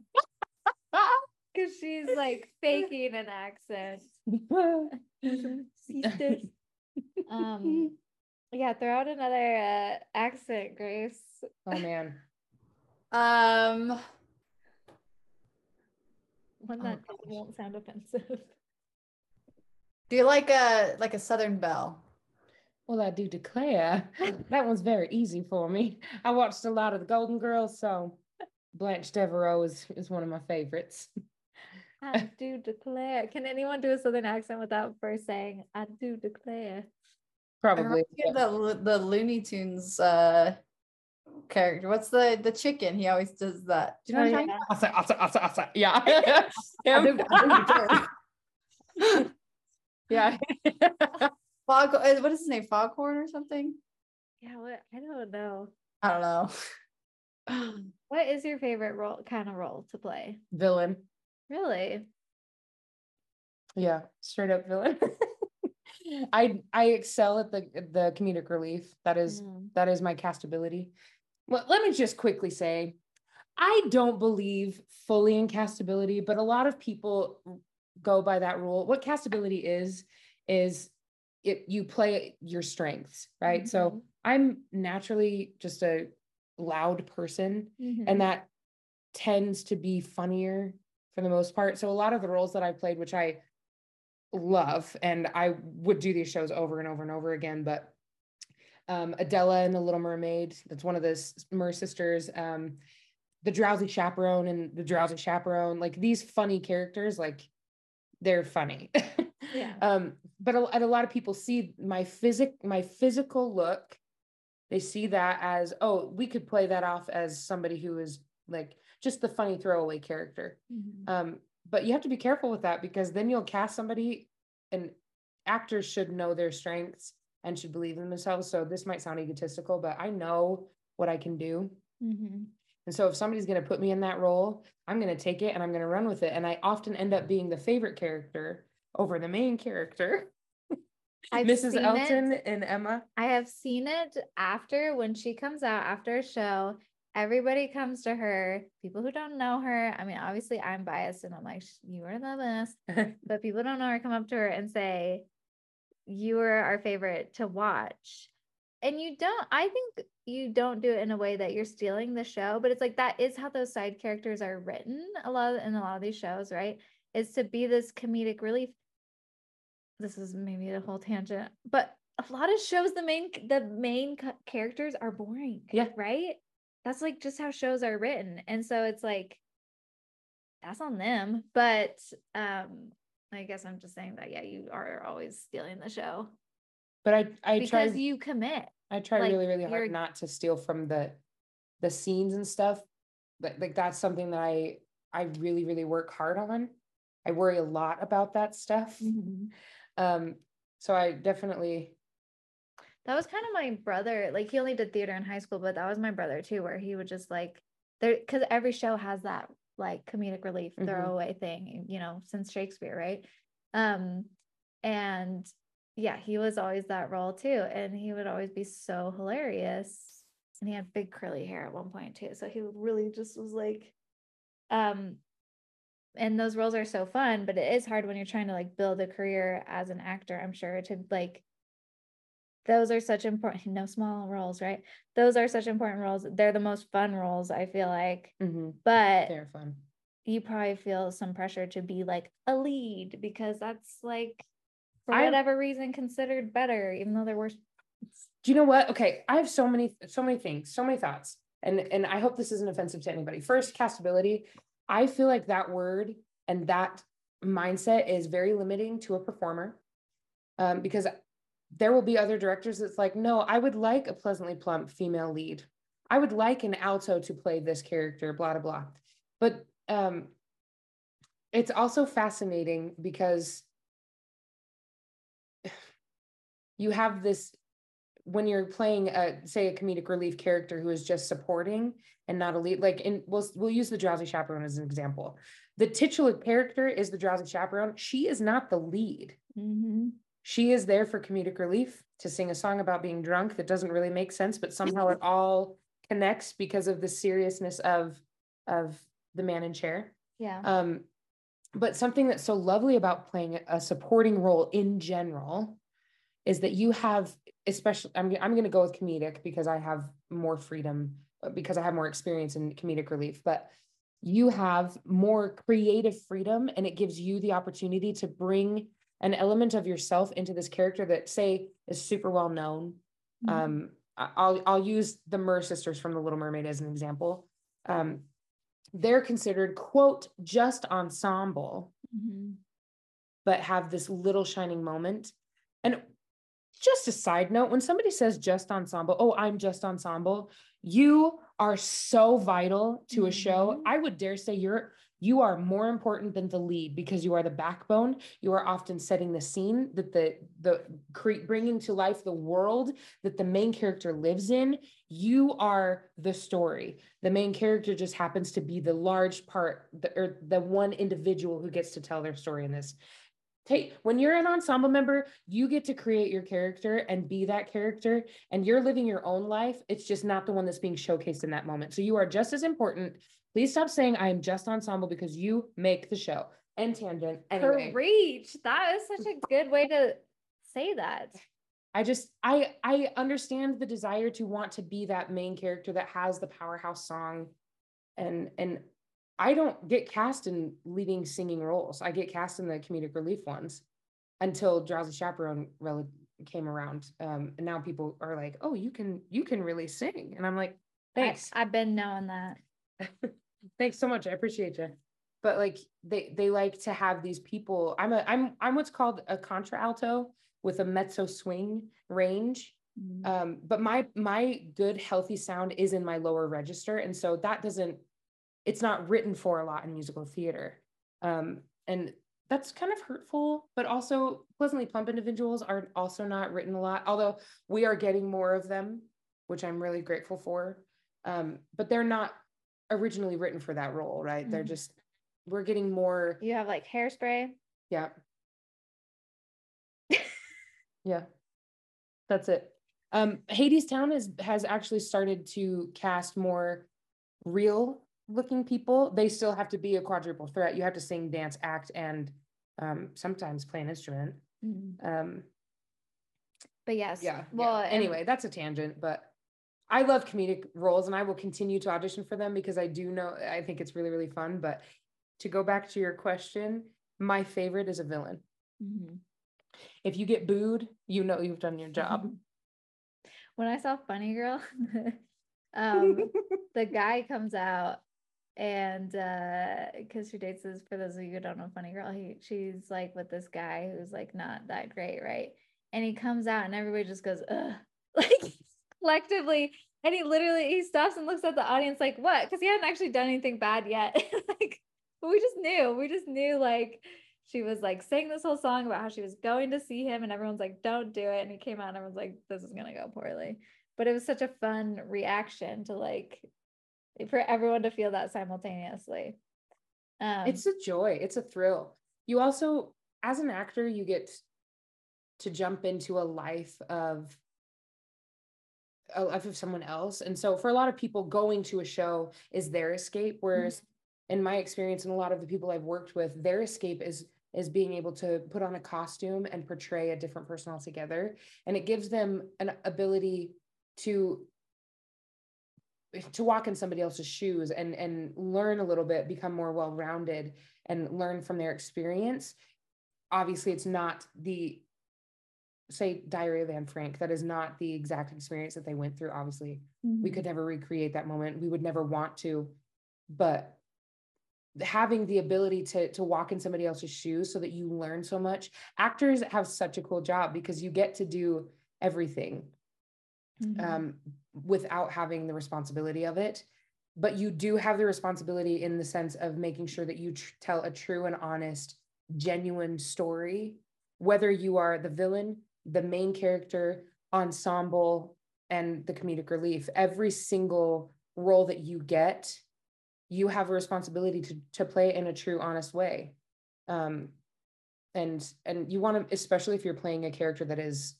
(laughs) because she's like faking an accent. (laughs) Sisters. Um yeah, throw out another uh accent, Grace. oh man. Um, One Oh, that gosh. won't sound offensive. (laughs) do you like a like a Southern Belle? Well, I do declare that one's very easy for me. I watched a lot of the Golden Girls, so Blanche Devereaux is, is one of my favorites. I do declare. Can anyone do a southern accent without first saying I do declare? Probably. reminds me the the Looney Tunes uh character. What's the the chicken? He always does that. Do you know Oh, what I'm yeah. Asa, asa, asa, asa. Yeah. (laughs) talking (laughs) about? Him. (laughs) yeah. Fog, uh, what is his name? Foghorn or something? Yeah, what I don't know. I don't know. (gasps) What is your favorite role kind of role to play? villain. Really? Yeah. Straight up villain. I I excel at the the comedic relief. That is Mm. that is my castability. Well, let me just quickly say, I don't believe fully in castability, but a lot of people go by that rule. What castability is is it you play your strengths, right? So Mhm. I'm naturally just a loud person Mhm. and that tends to be funnier for the most part. So a lot of the roles that I played, which I love, and I would do these shows over and over and over again, but um, Adella in The Little Mermaid, that's one of the Mer sisters. Um, the Drowsy Chaperone and the Drowsy Chaperone, like these funny characters, like they're funny. (laughs) Yeah. um, but a, and a lot of people see my physic, my physical look. They see that as, oh, we could play that off as somebody who is like just the funny throwaway character. Mhm. Um, but you have to be careful with that because then you'll cast somebody and actors should know their strengths and should believe in themselves. So this might sound egotistical, but I know what I can do. Mhm. And so if somebody's going to put me in that role, I'm going to take it and I'm going to run with it. And I often end up being the favorite character over the main character. (laughs) I've Mrs. Elton it. and Emma. I have seen it after when she comes out after a show. Everybody comes to her. People who don't know her. I mean, obviously, I'm biased and I'm like, you are the best. (laughs) But people don't know her. Come up to her and say, "You are our favorite to watch." And you don't. I think you don't do it in a way that you're stealing the show. But it's like that is how those side characters are written a lot in a lot of these shows, right? Is to be this comedic relief. This is maybe a whole tangent, but a lot of shows the main the main characters are boring. Yeah. Right. That's like just how shows are written, and so it's like that's on them. But um, I guess I'm just saying that yeah, you are always stealing the show But I, I try, because you commit. I try like, really, really hard not to steal from the, the scenes and stuff. But like, that's something that I, I really, really work hard on. I worry a lot about that stuff. Um, so I definitely, That was kind of my brother. Like he only did theater in high school, but that was my brother too, where he would just like there because every show has that like comedic relief Mhm. throwaway thing, you know, since Shakespeare, right? Um, and yeah, he was always that role too, and he would always be so hilarious. And he had big curly hair at one point too, so he really just was like, um, and those roles are so fun, but it is hard when you're trying to like build a career as an actor. I'm sure to like those are such important (laughs) no small roles right those are such important roles they're the most fun roles i feel like mhm, but they're fun. you probably feel some pressure to be like a lead because that's like for I- whatever reason considered better even though they're worse Do you know what? Okay, I have so many, so many things, so many thoughts, and and I hope this isn't offensive to anybody. First, castability. I feel like that word and that mindset is very limiting to a performer, um, because there will be other directors that's like, no, I would like a pleasantly plump female lead. I would like an alto to play this character, blah blah blah. But um, it's also fascinating because (sighs) you have this when you're playing a say a comedic relief character who is just supporting and not a lead like in we'll we'll use the drowsy chaperone as an example the titular character is the drowsy chaperone she is not the lead mm-hmm. She is there for comedic relief to sing a song about being drunk that doesn't really make sense but somehow it all connects because of the seriousness of of the man in chair. Yeah. Um, but something that's so lovely about playing a supporting role in general is that you have, especially, I'm, I'm going to go with comedic because I have more freedom, uh, because I have more experience in comedic relief, but you have more creative freedom and it gives you the opportunity to bring an element of yourself into this character that, say, is super well known. Mhm. Um, I'll, I'll use the Mer sisters from The Little Mermaid as an example. Um, they're considered quote just ensemble Mhm. but have this little shining moment and just a side note when somebody says just ensemble oh i'm just ensemble you are so vital to a show Mhm. i would dare say you're you are more important than the lead because you are the backbone you are often setting the scene that the the cre- bringing to life the world that the main character lives in you are the story the main character just happens to be the large part the, or the one individual who gets to tell their story in this take when you're an ensemble member, you get to create your character and be that character, and you're living your own life. It's just not the one that's being showcased in that moment. So you are just as important. Please stop saying I am just ensemble because you make the show. And tangent. Anyway. Preach. That is such a good way to say that. I just I I understand the desire to want to be that main character that has the powerhouse song and and I don't get cast in leading singing roles. I get cast in the comedic relief ones until Drowsy Chaperone rel- came around. Um, and now people are like, "Oh, you can you can really sing," and I'm like, "Thanks." I, have been knowing that. (laughs) Thanks so much. I appreciate you. But like they they like to have these people. I'm a I'm I'm what's called a contralto with a mezzo swing range. Mm-hmm. Um, but my my good healthy sound is in my lower register, and so that doesn't it's not written for a lot in musical theater. Um, and that's kind of hurtful, but also pleasantly plump individuals are also not written a lot, although we are getting more of them, which I'm really grateful for. Um, but they're not originally written for that role, right? Mm-hmm. They're just, we're getting more. You have like hairspray. Yeah. (laughs) yeah. That's it. Um, Hadestown is, has actually started to cast more real looking people, they still have to be a quadruple threat. You have to sing, dance, act, and um, sometimes play an instrument. Mm-hmm. Um, but yes. Yeah. Well, yeah. anyway, that's a tangent, but I love comedic roles and I will continue to audition for them because I do know, I think it's really, really fun. But to go back to your question, my favorite is a villain. Mm-hmm. If you get booed, you know you've done your job. (laughs) When I saw Funny Girl, (laughs) um, (laughs) the guy comes out and uh because she dates this for those of you who don't know funny girl he she's like with this guy who's like not that great right and he comes out and everybody just goes Ugh. like collectively and he literally he stops and looks at the audience like what because he hadn't actually done anything bad yet (laughs) like but we just knew we just knew like she was like saying this whole song about how she was going to see him and everyone's like don't do it and he came out and everyone's like this is gonna go poorly but it was such a fun reaction to like for everyone to feel that simultaneously. Um, it's a joy, it's a thrill. You also, as an actor, you get to jump into a life of a life of someone else. And so for a lot of people, going to a show is their escape. Whereas mm-hmm. in my experience and a lot of the people I've worked with, their escape is is being able to put on a costume and portray a different person altogether. And it gives them an ability to to walk in somebody else's shoes and and learn a little bit become more well-rounded and learn from their experience obviously it's not the say diary of anne frank that is not the exact experience that they went through obviously mm-hmm. we could never recreate that moment we would never want to but having the ability to to walk in somebody else's shoes so that you learn so much actors have such a cool job because you get to do everything mm-hmm. um, without having the responsibility of it. But you do have the responsibility in the sense of making sure that you tr- tell a true and honest, genuine story, whether you are the villain, the main character, ensemble, and the comedic relief. Every single role that you get, you have a responsibility to, to play in a true, honest way. Um, and and you want to, especially if you're playing a character that is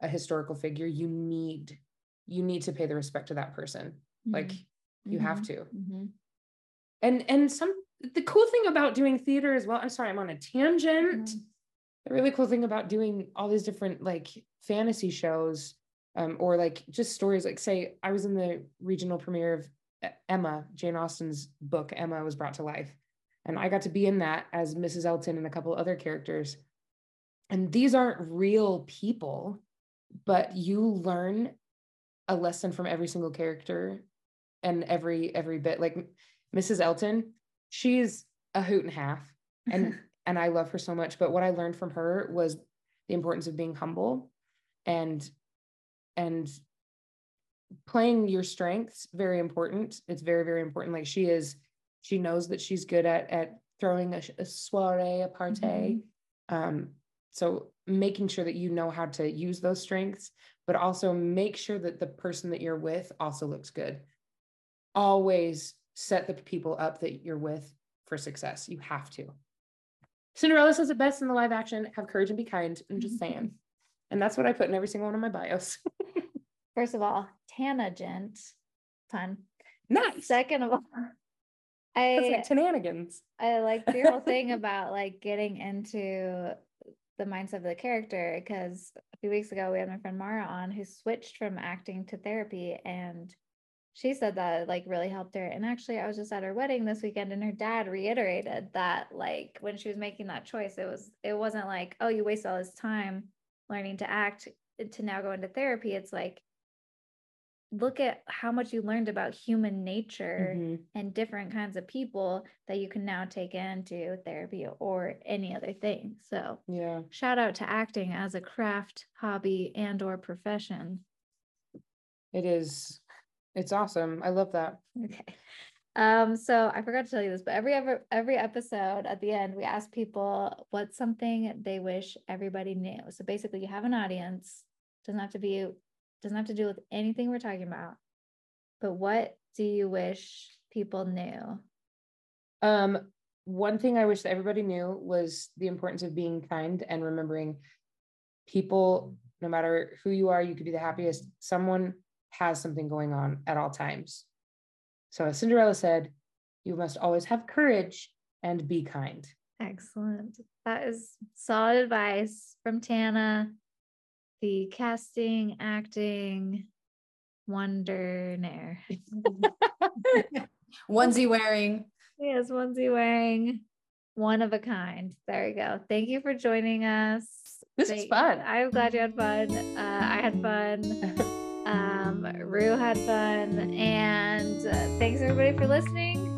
a historical figure, you need you need to pay the respect to that person mm-hmm. like you mm-hmm. have to mm-hmm. and and some the cool thing about doing theater as well i'm sorry i'm on a tangent mm-hmm. The really cool thing about doing all these different like fantasy shows um, or like just stories like say i was in the regional premiere of emma jane austen's book emma was brought to life. And i got to be in that as mrs elton and a couple other characters. And these aren't real people but you learn a lesson from every single character and every every bit. Like mrs elton she's a hoot and half. And (laughs) and i love her so much but what i learned from her was the importance of being humble and and playing your strengths very important it's very very important like she is she knows that she's good at at throwing a, a soiree a party mm-hmm. um so making sure that you know how to use those strengths but also make sure that the person that you're with also looks good. Always set the people up that you're with for success. You have to. Cinderella says it best in the live action have courage and be kind. I'm just mm-hmm. saying. And that's what I put in every single one of my bios. (laughs) First of all, tangent, fun. nice. Second of all, (laughs) That's I like shenanigans. I like your whole thing (laughs) about like getting into the mindset of the character because a few weeks ago we had my friend Mara on who switched from acting to therapy and she said that it, like really helped her. And actually I was just at her wedding this weekend and her dad reiterated that like when she was making that choice, it was it wasn't like, oh, you wasted all this time learning to act eh, to now go into therapy. It's like look at how much you learned about human nature Mhm. and different kinds of people that you can now take into therapy or any other thing. So Yeah. shout out to acting as a craft, hobby, and or profession. It is. It's awesome. I love that. Okay. Um, so I forgot to tell you this, but every ever every episode at the end, we ask people what's something they wish everybody knew. So basically you have an audience, doesn't have to be doesn't have to do with anything we're talking about. But what do you wish people knew? Um, one thing I wish that everybody knew was the importance of being kind and remembering people, no matter who you are, you could be the happiest. Someone has something going on at all times. So, as Cinderella said, you must always have courage and be kind. Excellent. That is solid advice from Tana, the casting, acting wonder nair. (laughs) Onesie wearing. Yes, onesie wearing, one of a kind. There you go. Thank you for joining us. This was fun. I'm glad you had fun. Uh, I had fun. (laughs) Rue had fun. And uh, thanks everybody for listening.